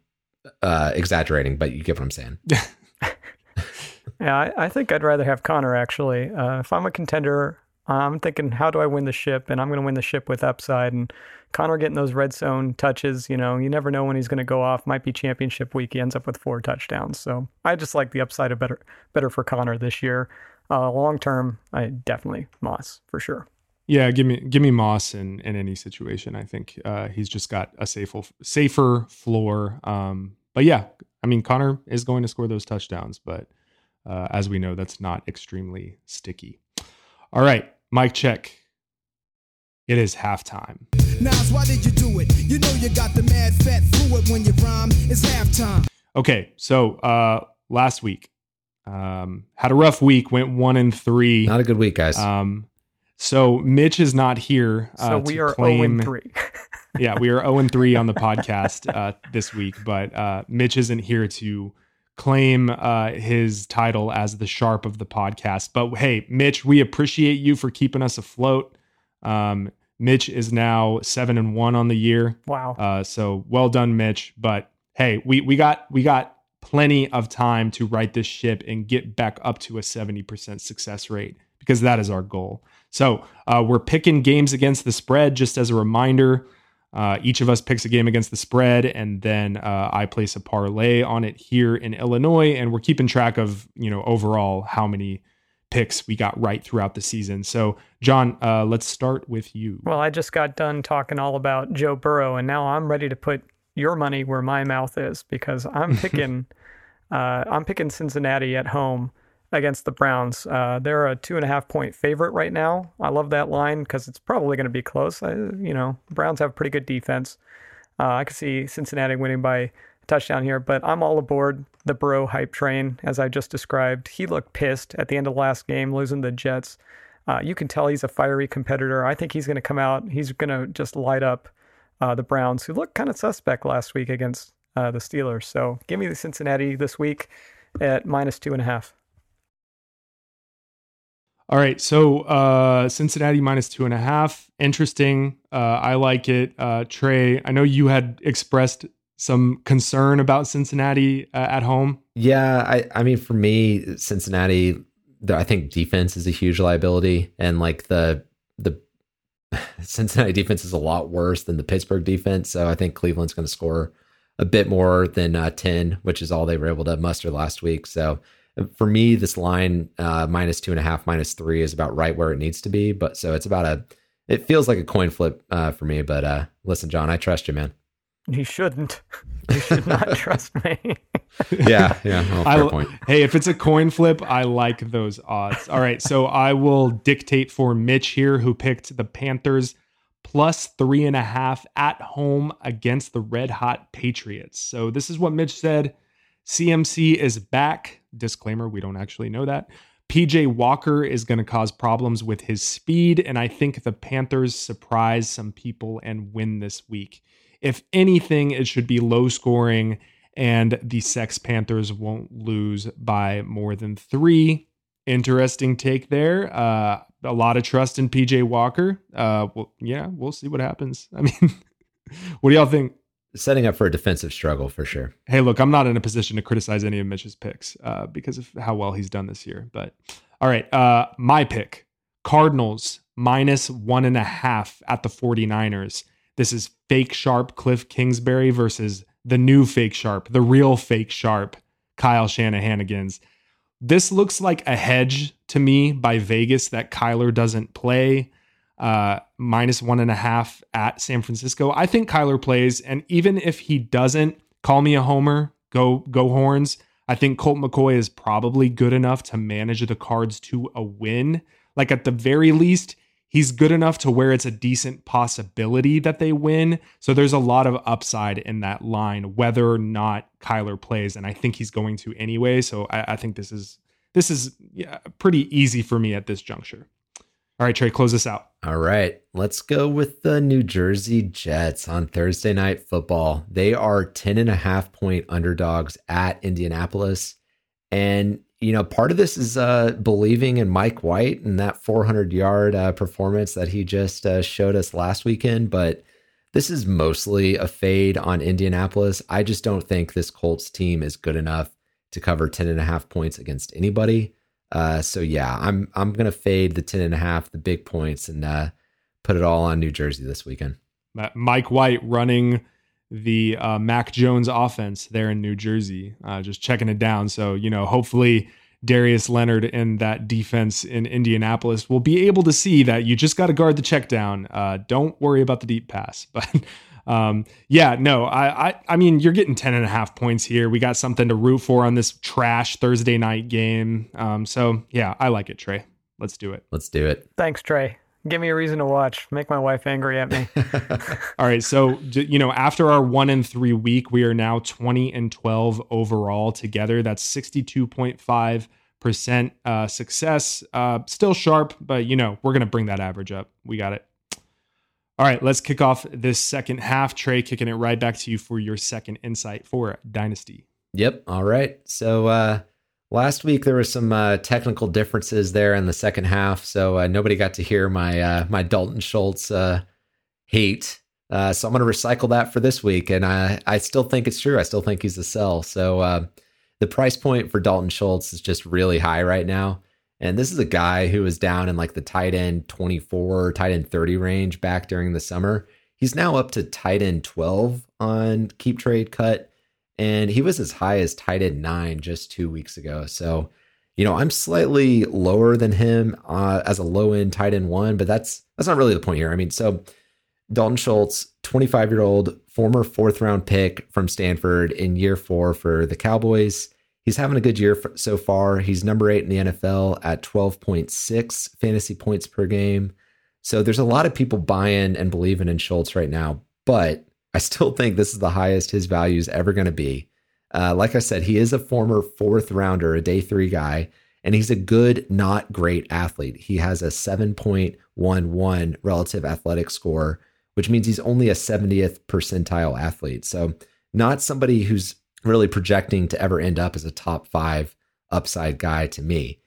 uh, exaggerating, but you get what I'm saying. yeah, I, I, think I'd rather have Conner actually. Uh, if I'm a contender, I'm thinking, how do I win the ship? And I'm going to win the ship with upside. And Conner getting those red zone touches, you know, you never know when he's going to go off. Might be championship week. He ends up with four touchdowns. So I just like the upside of better, better for Conner this year. Uh, long term, I definitely Moss for sure. Yeah, give me give me Moss in in any situation. I think uh, he's just got a safer safer floor. Um, but yeah, I mean Conner is going to score those touchdowns, but uh, as we know, that's not extremely sticky. All right, mic check. It is halftime. Nas, why did you do it? You know you got the mad fat fluid when you rhyme. It's halftime. Okay, so uh last week, um, had a rough week, went one and three. Not a good week, guys. Um, so Mitch is not here. Uh, so we are claim, 0 and 3. yeah, we are 0 and 3 on the podcast uh, this week, but uh, Mitch isn't here to claim uh, his title as the sharp of the podcast. But hey, Mitch, we appreciate you for keeping us afloat. Um, Mitch is now seven and one on the year. Wow. Uh, so well done, Mitch. But hey, we we got we got plenty of time to right this ship and get back up to a 70% success rate because that is our goal. So uh, we're picking games against the spread just as a reminder. Uh, each of us picks a game against the spread, and then uh, I place a parlay on it here in Illinois, and we're keeping track of you know overall how many picks we got right throughout the season. So, Jon, uh, let's start with you. Well, I just got done talking all about Joe Burrow, and now I'm ready to put your money where my mouth is because I'm picking, uh, I'm picking Cincinnati at home against the Browns. Uh, they're a two and a half point favorite right now. I love that line because it's probably going to be close. I, you know, Browns have pretty good defense. Uh, I could see Cincinnati winning by a touchdown here, but I'm all aboard the Burrow hype train, as I just described. He looked pissed at the end of the last game, losing the Jets. Uh, you can tell he's a fiery competitor. I think he's going to come out. He's going to just light up uh, the Browns, who looked kind of suspect last week against uh, the Steelers. So give me the Cincinnati this week at minus two and a half. All right, so uh, Cincinnati minus two and a half. Interesting. Uh, I like it. Uh, Trey, I know you had expressed some concern about Cincinnati uh, at home? Yeah, I I mean for me Cincinnati I think defense is a huge liability and like the the Cincinnati defense is a lot worse than the Pittsburgh defense, so I think Cleveland's going to score a bit more than uh, 10, which is all they were able to muster last week. So for me, this line uh, minus two and a half, minus three is about right where it needs to be. But so it's about a, it feels like a coin flip uh, for me. But uh, listen, Jon, I trust you, man. You shouldn't. You should not trust me. yeah, yeah. Well, fair I, point. Hey, if it's a coin flip, I like those odds. All right, so I will dictate for Mitch here, who picked the Panthers plus three and a half at home against the Red Hot Patriots. So this is what Mitch said. CMC is back. Disclaimer: We don't actually know that. PJ Walker is going to cause problems with his speed, and I think the Panthers surprise some people and win this week. If anything, it should be low scoring, and the Sex Panthers won't lose by more than three. Interesting take there. Uh, a lot of trust in PJ Walker. Uh, well, yeah, we'll see what happens. I mean, what do y'all think? Setting up for a defensive struggle for sure. Hey, look, I'm not in a position to criticize any of Mitch's picks uh, because of how well he's done this year. But all right, uh, my pick Cardinals minus one and a half at the 49ers. This is fake sharp Cliff Kingsbury versus the new fake sharp, the real fake sharp, Kyle Shanahanigans. This looks like a hedge to me by Vegas that Kyler doesn't play. Uh, minus one and a half at San Francisco. I think Kyler plays, and even if he doesn't, call me a homer. Go go horns. I think Colt McCoy is probably good enough to manage the cards to a win. Like at the very least, he's good enough to where it's a decent possibility that they win. So there's a lot of upside in that line, whether or not Kyler plays, and I think he's going to anyway. So I, I think this is this is yeah, pretty easy for me at this juncture. All right, Trey, close this out. All right, let's go with the New Jersey Jets on Thursday night football. They are 10 and a half point underdogs at Indianapolis. And, you know, part of this is uh, believing in Mike White and that 400 yard uh, performance that he just uh, showed us last weekend. But this is mostly a fade on Indianapolis. I just don't think this Colts team is good enough to cover 10 and a half points against anybody. Uh, so yeah, I'm I'm gonna fade the ten and a half, the big points, and uh, put it all on New Jersey this weekend. Mike White running the uh, Mac Jones offense there in New Jersey, uh, just checking it down. So you know, hopefully Darius Leonard and that defense in Indianapolis will be able to see that you just got to guard the check down. Uh, don't worry about the deep pass, but um, yeah, no, I, I, I mean, you're getting 10 and a half points here. We got something to root for on this trash Thursday night game. Um, so yeah, I like it, Trey. Let's do it. Let's do it. Thanks, Trey. Give me a reason to watch. Make my wife angry at me. All right. So, you know, after our one and three week, we are now 20 and 12 overall together. That's 62.5% uh, success. Uh, still sharp, but, you know, we're going to bring that average up. We got it. All right, let's kick off this second half. Trey, kicking it right back to you for your second insight for Dynasty. Yep. All right. So uh, last week there were some uh, technical differences there in the second half, so uh, nobody got to hear my uh, my Dalton Schultz uh, hate. Uh, so I'm going to recycle that for this week, and I I still think it's true. I still think he's a sell. So the price point for Dalton Schultz is just really high right now. And this is a guy who was down in like the tight end 24, tight end 30 range back during the summer. He's now up to tight end 12 on Keep Trade Cut. And he was as high as tight end nine just two weeks ago. So, you know, I'm slightly lower than him uh, as a low end tight end one, but that's that's not really the point here. I mean, so Dalton Schultz, 25 year old former fourth round pick from Stanford in year four for the Cowboys. He's having a good year so far. He's number eight in the NFL at 12.6 fantasy points per game. So there's a lot of people buying and believing in Schultz right now, but I still think this is the highest his value is ever going to be. Uh, like I said, he is a former fourth rounder, a day three guy, and he's a good, not great athlete. He has a 7.11 relative athletic score, which means he's only a 70th percentile athlete. So, not somebody who's really projecting to ever end up as a top five upside guy to me.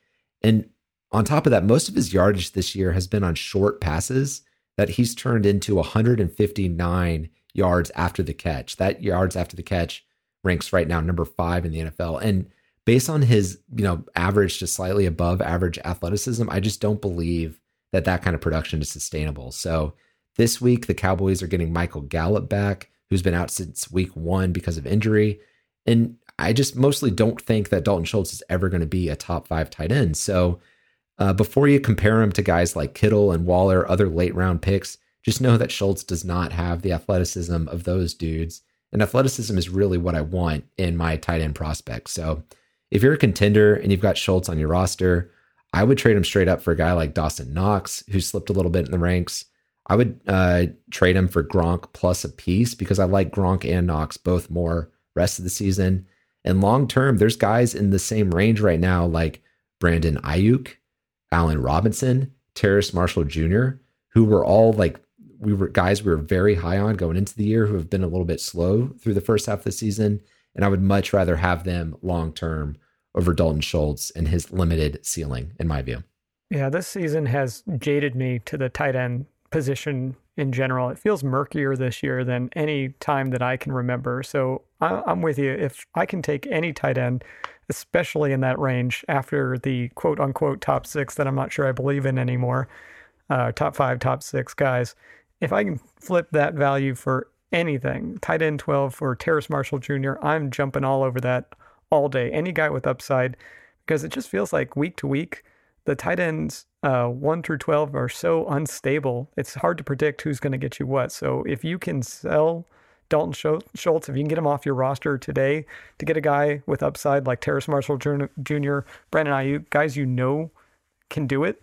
And on top of that, most of his yardage this year has been on short passes that he's turned into 159 yards after the catch. That yards after the catch ranks right now number five in the NFL. And based on his, you know, average to slightly above average athleticism, I just don't believe that that kind of production is sustainable. So this week, the Cowboys are getting Michael Gallup back, who's been out since week one because of injury. And I just mostly don't think that Dalton Schultz is ever going to be a top five tight end. So uh, before you compare him to guys like Kittle and Waller, other late round picks, just know that Schultz does not have the athleticism of those dudes. And athleticism is really what I want in my tight end prospect. So if you're a contender and you've got Schultz on your roster, I would trade him straight up for a guy like Dawson Knox, who slipped a little bit in the ranks. I would uh, trade him for Gronk plus a piece because I like Gronk and Knox both more rest of the season. And long term, there's guys in the same range right now like Brandon Aiyuk, Allen Robinson, Terrace Marshall Jr., who were all like we were guys we were very high on going into the year who have been a little bit slow through the first half of the season. And I would much rather have them long term over Dalton Schultz and his limited ceiling, in my view. Yeah, this season has jaded me to the tight end position in general. It feels murkier this year than any time that I can remember. So I'm with you. If I can take any tight end, especially in that range after the quote unquote top six that I'm not sure I believe in anymore, uh, top five, top six guys, if I can flip that value for anything, tight end 12 for Terrace Marshall Jr., I'm jumping all over that all day. Any guy with upside, because it just feels like week to week, the tight ends uh, 1 through 12 are so unstable. It's hard to predict who's going to get you what. So if you can sell Dalton Schultz, if you can get him off your roster today to get a guy with upside like Terrace Marshall Jr., Brandon Aiyuk, guys you know can do it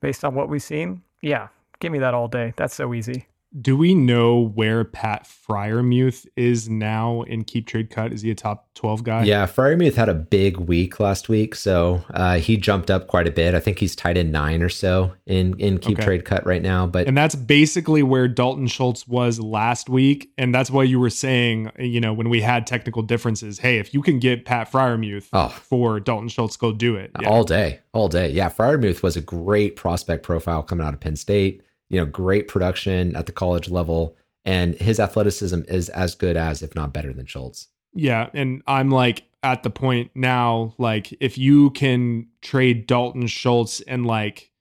based on what we've seen, yeah, give me that all day. That's so easy. Do we know where Pat Freiermuth is now in keep trade cut? Is he a top 12 guy? Yeah, Freiermuth had a big week last week, so uh, he jumped up quite a bit. I think he's tied in nine or so in in keep okay. trade cut right now. But and that's basically where Dalton Schultz was last week, and that's why you were saying, you know, when we had technical differences, hey, if you can get Pat Freiermuth oh. for Dalton Schultz, go do it yeah. all day, all day. Yeah, Freiermuth was a great prospect profile coming out of Penn State you know, great production at the college level, and his athleticism is as good as, if not better than Schultz. Yeah, and I'm like at the point now, like if you can trade Dalton Schultz and like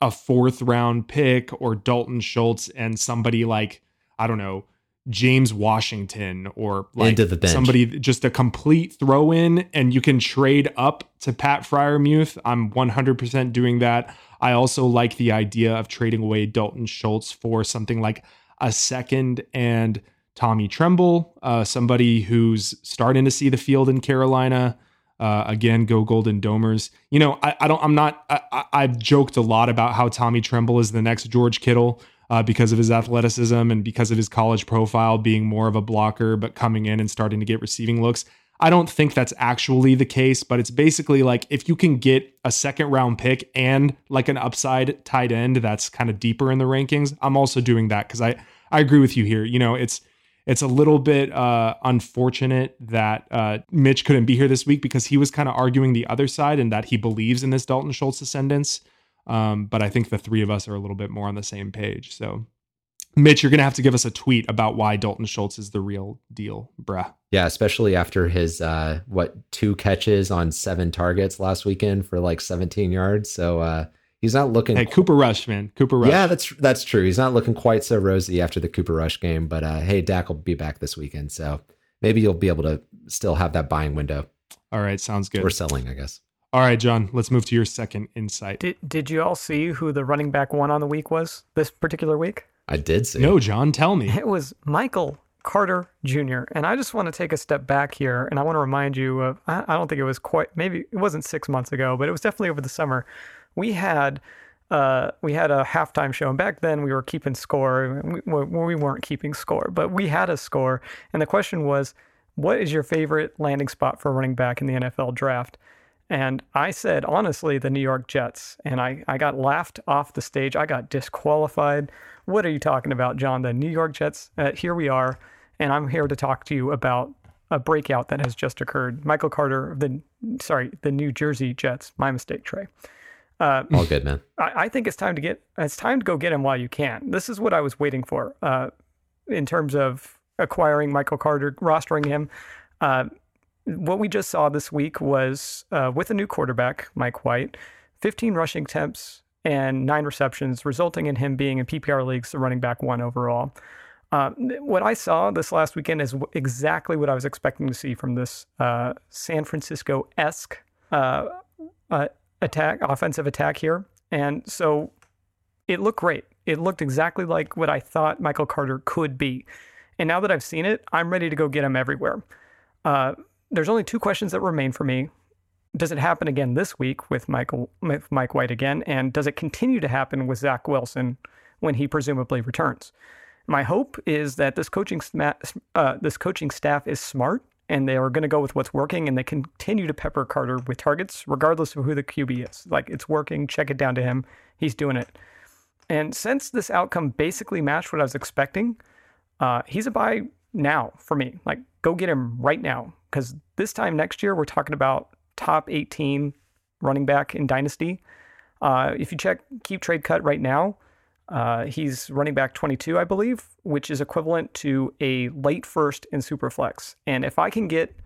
a fourth round pick or Dalton Schultz and somebody like I don't know James Washington or like somebody just a complete throw in and you can trade up to Pat Freiermuth. I'm 100% doing that. I also like the idea of trading away Dalton Schultz for something like a second and Tommy Tremble, uh, somebody who's starting to see the field in Carolina. Uh, again, go Golden Domers. You know, I, I don't. I'm not. I, have joked a lot about how Tommy Tremble is the next George Kittle uh, because of his athleticism and because of his college profile being more of a blocker, but coming in and starting to get receiving looks. I don't think that's actually the case, but it's basically like if you can get a second round pick and like an upside tight end that's kind of deeper in the rankings, I'm also doing that because I I agree with you here. You know, it's it's a little bit uh, unfortunate that uh, Mitch couldn't be here this week because he was kind of arguing the other side and that he believes in this Dalton Schultz ascendance. Um, but I think the three of us are a little bit more on the same page. So Mitch, you're going to have to give us a tweet about why Dalton Schultz is the real deal, bruh. Yeah, especially after his uh, what two catches on seven targets last weekend for like 17 yards. So uh, he's not looking. Hey, Cooper Rush, man, Cooper Rush. Yeah, that's that's true. He's not looking quite so rosy after the Cooper Rush game. But uh, hey, Dak will be back this weekend, so maybe you'll be able to still have that buying window. All right, sounds good. We're selling, I guess. All right, Jon, let's move to your second insight. Did Did you all see who the running back one on the week was this particular week? I did see. No, Jon, tell me. It was Michael Carter Jr. And I just want to take a step back here and I want to remind you of, I, don't think it was quite, maybe it wasn't six months ago, but it was definitely over the summer. We had, uh, we had a halftime show. And back then we were keeping score. We, we weren't keeping score, but we had a score. And the question was, what is your favorite landing spot for running back in the NFL draft? And I said, honestly, the New York Jets. And I, I got laughed off the stage. I got disqualified. What are you talking about, Jon? The New York Jets? Uh, here we are. And I'm here to talk to you about a breakout that has just occurred. Michael Carter, the sorry, the New Jersey Jets. My mistake, Trey. Uh, All good, man. I, I, think it's time to get. It's time to go get him while you can. This is what I was waiting for. Uh, in terms of acquiring Michael Carter, rostering him. Uh, what we just saw this week was uh, with a new quarterback, Mike White, 15 rushing attempts and nine receptions, resulting in him being in PPR leagues the running back one overall. Uh, what I saw this last weekend is exactly what I was expecting to see from this uh, San Francisco esque uh, uh, attack, offensive attack here. And so it looked great. It looked exactly like what I thought Michael Carter could be. And now that I've seen it, I'm ready to go get him everywhere. Uh, there's only two questions that remain for me. Does it happen again this week with Michael with Mike White again? And does it continue to happen with Zach Wilson when he presumably returns? My hope is that this coaching uh, this coaching staff is smart and they are going to go with what's working and they continue to pepper Carter with targets regardless of who the QB is. Like it's working, check it down to him. He's doing it. And since this outcome basically matched what I was expecting, uh, he's a buy now for me. Like go get him right now because this time next year we're talking about top 18 running back in dynasty. Uh, if you check keep trade cut right now, Uh, he's running back 22, I believe, which is equivalent to a late first in Superflex. And if I can get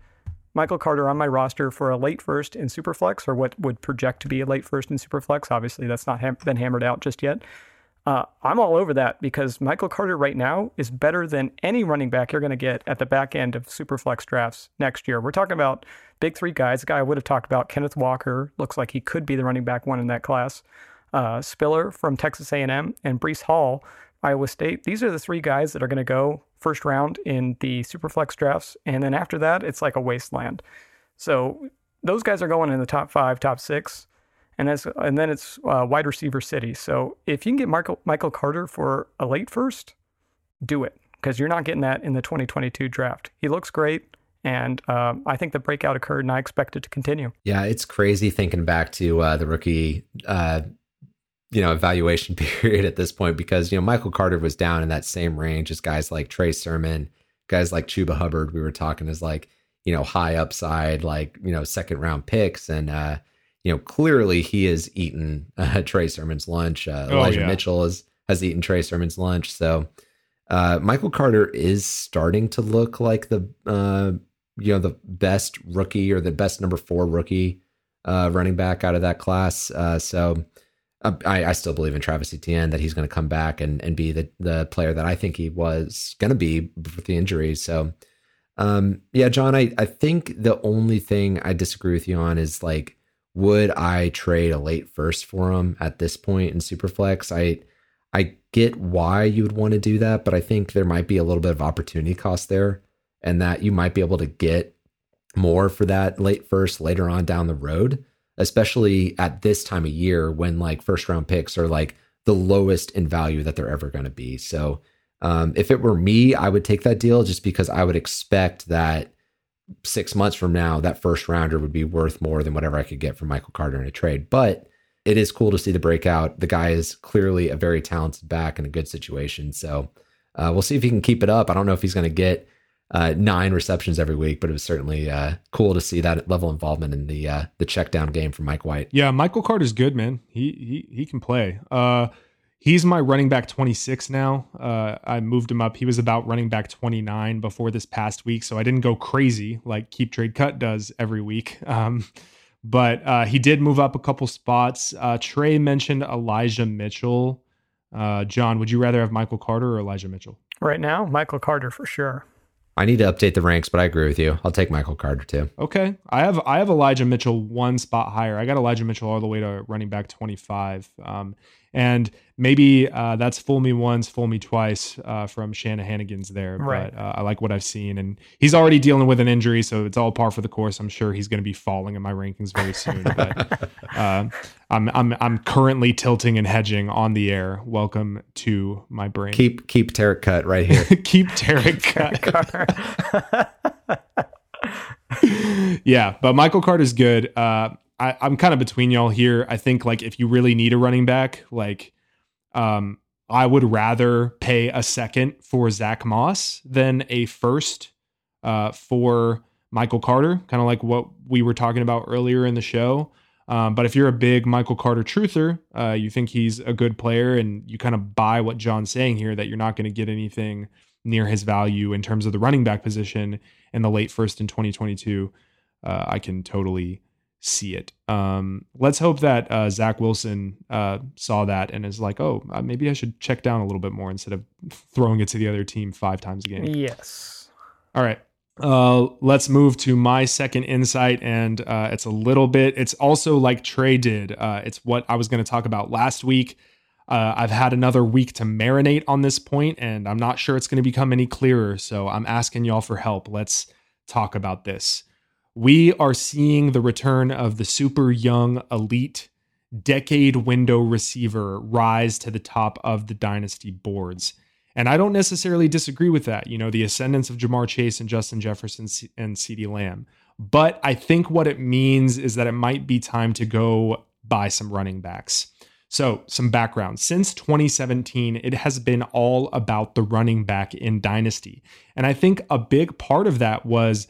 Michael Carter on my roster for a late first in Superflex, or what would project to be a late first in Superflex, obviously that's not ham- been hammered out just yet. Uh, I'm all over that because Michael Carter right now is better than any running back you're going to get at the back end of Superflex drafts next year. We're talking about big three guys. The guy I would have talked about, Kenneth Walker, looks like he could be the running back one in that class uh, Spiller from Texas A&M, and Breece Hall, Iowa State. These are the three guys that are going to go first round in the Superflex drafts, and then after that, it's like a wasteland. So those guys are going in the top five, top six, and that's and then it's uh, wide receiver city. So if you can get Michael Michael Carter for a late first, do it because you're not getting that in the 2022 draft. He looks great. And uh, I think the breakout occurred, and I expect it to continue. Yeah, it's crazy thinking back to uh, the rookie uh, you know, evaluation period at this point because, you know, Michael Carter was down in that same range as guys like Trey Sermon, guys like Chuba Hubbard, we were talking as like, you know, high upside, like, you know, second round picks. And, uh, you know, clearly he has eaten uh, Trey Sermon's lunch. Uh, oh, Elijah yeah. Mitchell has, has eaten Trey Sermon's lunch. So, uh, Michael Carter is starting to look like the, uh, you know, the best rookie or the best number four rookie, uh, running back out of that class. Uh, so, I, I still believe in Travis Etienne that he's going to come back and, and be the, the player that I think he was going to be with the injuries. So, um, yeah, Jon, I, I think the only thing I disagree with you on is like, would I trade a late first for him at this point in Superflex? I, I get why you would want to do that, but I think there might be a little bit of opportunity cost there and that you might be able to get more for that late first later on down the road especially at this time of year when like first round picks are like the lowest in value that they're ever going to be. So um, if it were me, I would take that deal just because I would expect that six months from now, that first rounder would be worth more than whatever I could get from Michael Carter in a trade. But it is cool to see the breakout. The guy is clearly a very talented back in a good situation. So uh, we'll see if he can keep it up. I don't know if he's going to get uh, nine receptions every week, but it was certainly uh, cool to see that level involvement in the uh, the check down game from Mike White. Yeah, Michael Carter's good, man. He he he can play. He's my running back 26 now. Uh, I moved him up. He was about running back 29 before this past week, so I didn't go crazy like Keep Trade Cut does every week. Um, but uh, he did move up a couple spots. Uh, Trey mentioned Elijah Mitchell. Uh, Jon, would you rather have Michael Carter or Elijah Mitchell? Right now, Michael Carter for sure. I need to update the ranks, but I agree with you. I'll take Michael Carter too. Okay, I have I have Elijah Mitchell one spot higher. I got Elijah Mitchell all the way to running back twenty five. Um, and maybe uh, that's fool me once, fool me twice uh, from Shanahanigans there. Right. But uh, I like what I've seen, and he's already dealing with an injury, so it's all par for the course. I'm sure he's going to be falling in my rankings very soon. but uh, I'm I'm I'm currently tilting and hedging on the air. Welcome to my brain. Keep keep Tarek cut right here. keep Tarek cut. yeah, but Michael Carter's good. Uh, I, I'm kind of between y'all here. I think like if you really need a running back, like um, I would rather pay a second for Zach Moss than a first uh, for Michael Carter, kind of like what we were talking about earlier in the show. Um, but if you're a big Michael Carter truther, uh, you think he's a good player, and you kind of buy what Jon's saying here that you're not going to get anything near his value in terms of the running back position in the late first in 2022, uh, I can totally see it. Um, let's hope that uh, Zach Wilson uh, saw that and is like, oh, uh, maybe I should check down a little bit more instead of throwing it to the other team five times a game. Yes. All right. Uh, let's move to my second insight, and uh, it's a little bit. It's also like Trey did. Uh, it's what I was going to talk about last week. I've had another week to marinate on this point, and I'm not sure it's going to become any clearer. So I'm asking y'all for help. Let's talk about this we are seeing the return of the super young elite decade window receiver rise to the top of the dynasty boards. And I don't necessarily disagree with that, you know, the ascendance of Ja'Marr Chase and Justin Jefferson and CeeDee Lamb. But I think what it means is that it might be time to go buy some running backs. So, some background. Since 2017, it has been all about the running back in Dynasty. And I think a big part of that was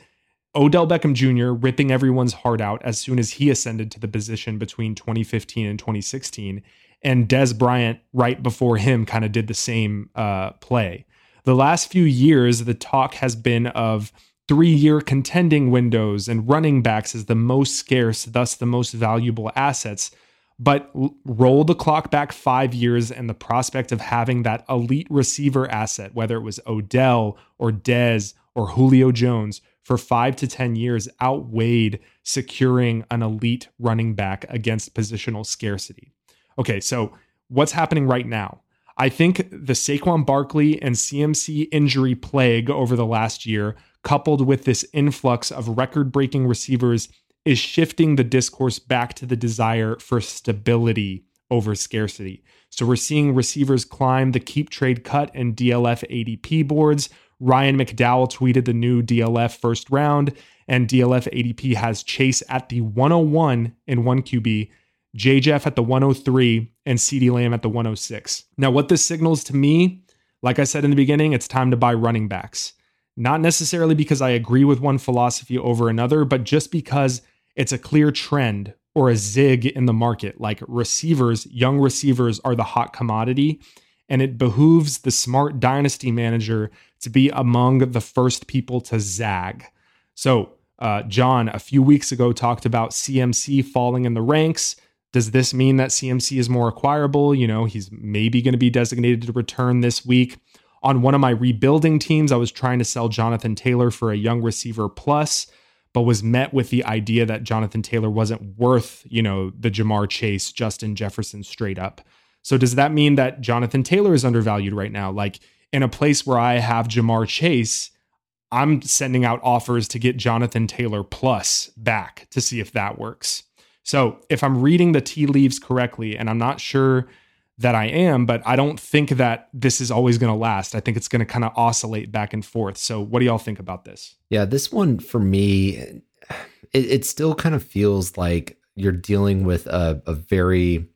Odell Beckham Jr. ripping everyone's heart out as soon as he ascended to the position between 2015 and 2016. and Dez Bryant right before him kind of did the same uh, play. The last few years, the talk has been of three year contending windows and running backs as the most scarce, thus the most valuable assets. But roll the clock back five years, and the prospect of having that elite receiver asset, whether it was Odell or Dez or Julio Jones, for five to 10 years outweighed securing an elite running back against positional scarcity. Okay, so what's happening right now? I think the Saquon Barkley and CMC injury plague over the last year, coupled with this influx of record breaking receivers, is shifting the discourse back to the desire for stability over scarcity. So we're seeing receivers climb the keep trade cut and DLF ADP boards. Ryan McDowell tweeted the new DLF first round, and DLF ADP has Chase at the 101 in 1QB J. Jeff at the 103, and CeeDee Lamb at the 106. Now, what this signals to me, like I said in the beginning, it's time to buy running backs. Not necessarily because I agree with one philosophy over another, but just because it's a clear trend or a zig in the market. Like receivers, young receivers are the hot commodity, and it behooves the smart dynasty manager to be among the first people to zag. So, uh, Jon, a few weeks ago, talked about CMC falling in the ranks. Does this mean that CMC is more acquirable? You know, he's maybe going to be designated to return this week. On one of my rebuilding teams, I was trying to sell Jonathan Taylor for a young receiver plus, but was met with the idea that Jonathan Taylor wasn't worth, you know, the Ja'Marr Chase, Justin Jefferson straight up. So does that mean that Jonathan Taylor is undervalued right now? Like in a place where I have Ja'Marr Chase, I'm sending out offers to get Jonathan Taylor plus back to see if that works. So if I'm reading the tea leaves correctly, and I'm not sure that I am, but I don't think that this is always going to last. I think it's going to kind of oscillate back and forth. So what do y'all think about this? Yeah, this one for me, it, it still kind of feels like you're dealing with a, a very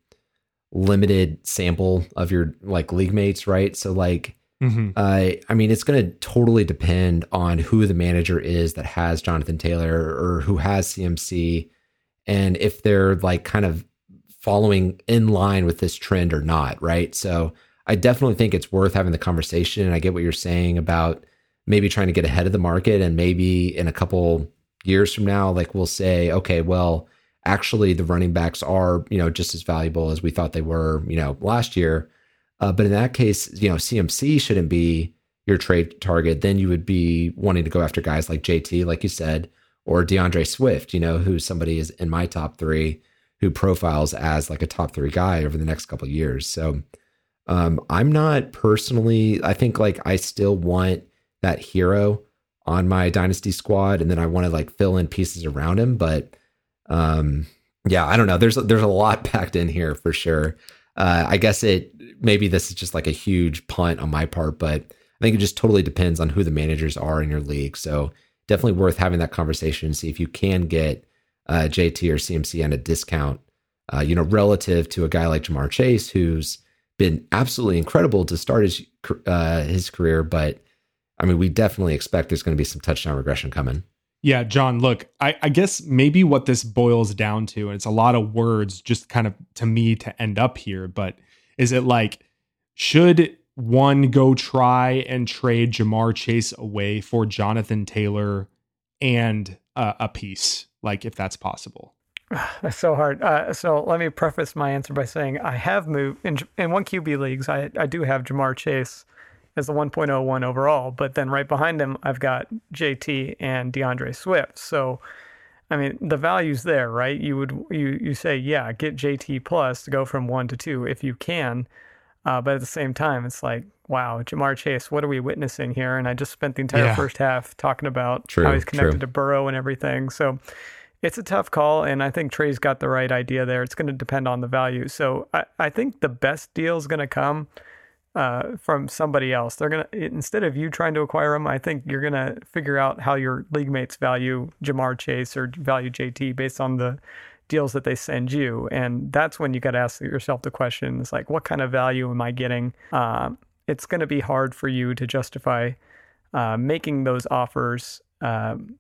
limited sample of your like league mates, right? So like Mm-hmm. Uh, I mean, it's going to totally depend on who the manager is that has Jonathan Taylor or who has CMC and if they're like kind of following in line with this trend or not, right? So I definitely think it's worth having the conversation. And I get what you're saying about maybe trying to get ahead of the market and maybe in a couple years from now, like we'll say, okay, well, actually the running backs are, you know, just as valuable as we thought they were, you know, last year. Uh, but in that case, you know, CMC shouldn't be your trade target. Then you would be wanting to go after guys like JT, like you said, or DeAndre Swift, you know, who somebody is in my top three who profiles as like a top three guy over the next couple years. So um, I'm not personally, I think like I still want that hero on my dynasty squad, and then I want to like fill in pieces around him. But um, yeah, I don't know. There's there's a lot packed in here for sure. Uh, I guess it maybe this is just like a huge punt on my part, but I think it just totally depends on who the managers are in your league. So definitely worth having that conversation. See if you can get uh, JT or CMC on a discount. Uh, you know, relative to a guy like Ja'Marr Chase, who's been absolutely incredible to start his uh, his career, but I mean, we definitely expect there's going to be some touchdown regression coming. Yeah, Jon, look, I, I, guess maybe what this boils down to, and it's a lot of words just kind of to me to end up here, but is it like, should one go try and trade Ja'Marr Chase away for Jonathan Taylor and uh, a piece, like if that's possible? That's so hard. Uh, so let me preface my answer by saying I have moved in in one QB leagues. I I do have Ja'Marr Chase as the 1.01 overall, but then right behind him I've got JT and DeAndre Swift. So I mean the value's there, right? You would you you say yeah, get JT plus to go from one to two if you can. Uh, but at the same time, it's like, wow, Ja'Marr Chase, what are we witnessing here? And I just spent the entire yeah. first half talking about true, how he's connected true. to Burrow and everything. So it's a tough call. And I think Trey's got the right idea there. It's going to depend on the value. So I, I think the best deal is going to come uh, from somebody else. They're to, instead of you trying to acquire him, I think you're to figure out how your league mates value Ja'Marr Chase or value JT based on the deals that they send you. And that's when you got to ask yourself the question is like, what kind of value am I getting? Uh, it's to be hard for you to justify uh, making those offers um,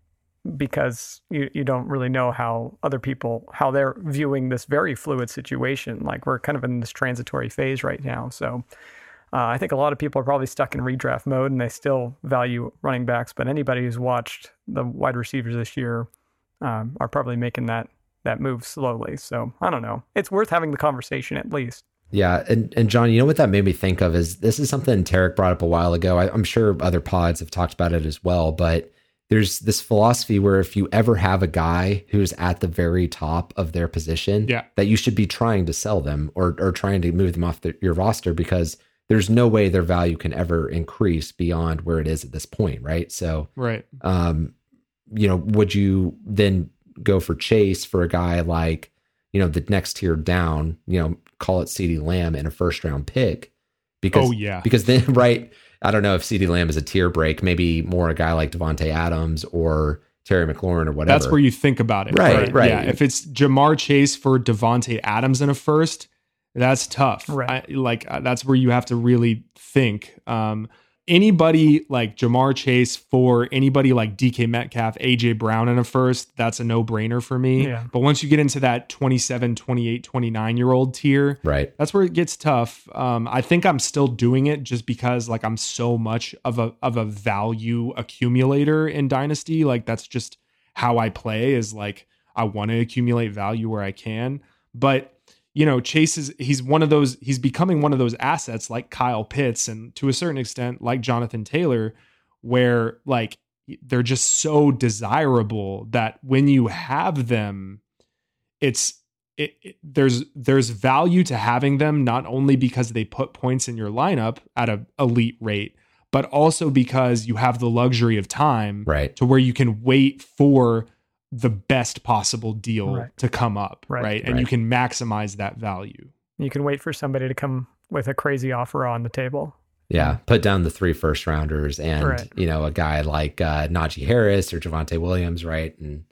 because you, you don't really know how other people how they're viewing this very fluid situation. Like we're kind of in this transitory phase right now. So uh, I think a lot of people are probably stuck in redraft mode and they still value running backs. But anybody who's watched the wide receivers this year um, are probably making that that move slowly. So I don't know. It's worth having the conversation at least. Yeah, and and Jon, you know what that made me think of is this is something Tarek brought up a while ago. I, I'm sure other pods have talked about it as well, but there's this philosophy where if you ever have a guy who's at the very top of their position, Yeah. that you should be trying to sell them or or trying to move them off the, your roster because there's no way their value can ever increase beyond where it is at this point, right? So, Right. um, you know, would you then go for Chase for a guy like, you know, the next tier down, you know, call it CeeDee Lamb and a first round pick? Because Oh yeah. because then right, I don't know if CeeDee Lamb is a tier break, maybe more a guy like Davante Adams or Terry McLaurin or whatever. That's where you think about it. Right, right. Yeah. If it's Ja'Marr Chase for Davante Adams in a first, that's tough. Right. I, like uh, that's where you have to really think. Um, anybody like Ja'Marr Chase for anybody like DK Metcalf, AJ Brown in a first, that's a no brainer for me. Yeah. But once you get into that 27, 28, 29 year old tier, right. that's where it gets tough. Um, I think I'm still doing it just because like I'm so much of a of a value accumulator in Dynasty. Like that's just how I play is like I want to accumulate value where I can. But you know, Chase is he's one of those he's becoming one of those assets like Kyle Pitts and to a certain extent like Jonathan Taylor, where like they're just so desirable that when you have them, it's it, it- there's there's value to having them not only because they put points in your lineup at a elite rate, but also because you have the luxury of time Right. to where you can wait for the best possible deal Right. to come up, Right. right? And you can maximize that value. You can wait for somebody to come with a crazy offer on the table. Yeah. Put down the three first rounders and, Right. you know, a guy like uh, Najee Harris or Javonte Williams, right? And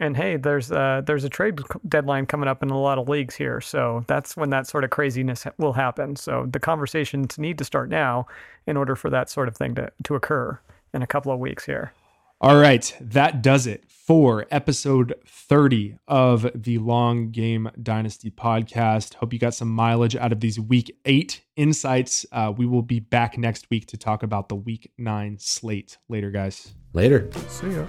And hey, there's uh, there's a trade deadline coming up in a lot of leagues here, so that's when that sort of craziness will happen. So the conversations need to start now in order for that sort of thing to to occur in a couple of weeks here. All right, that does it for episode 30 of the Long Game Dynasty podcast. Hope you got some mileage out of these week eight insights. Uh, we will be back next week to talk about the week nine slate. Later, guys. later. See ya.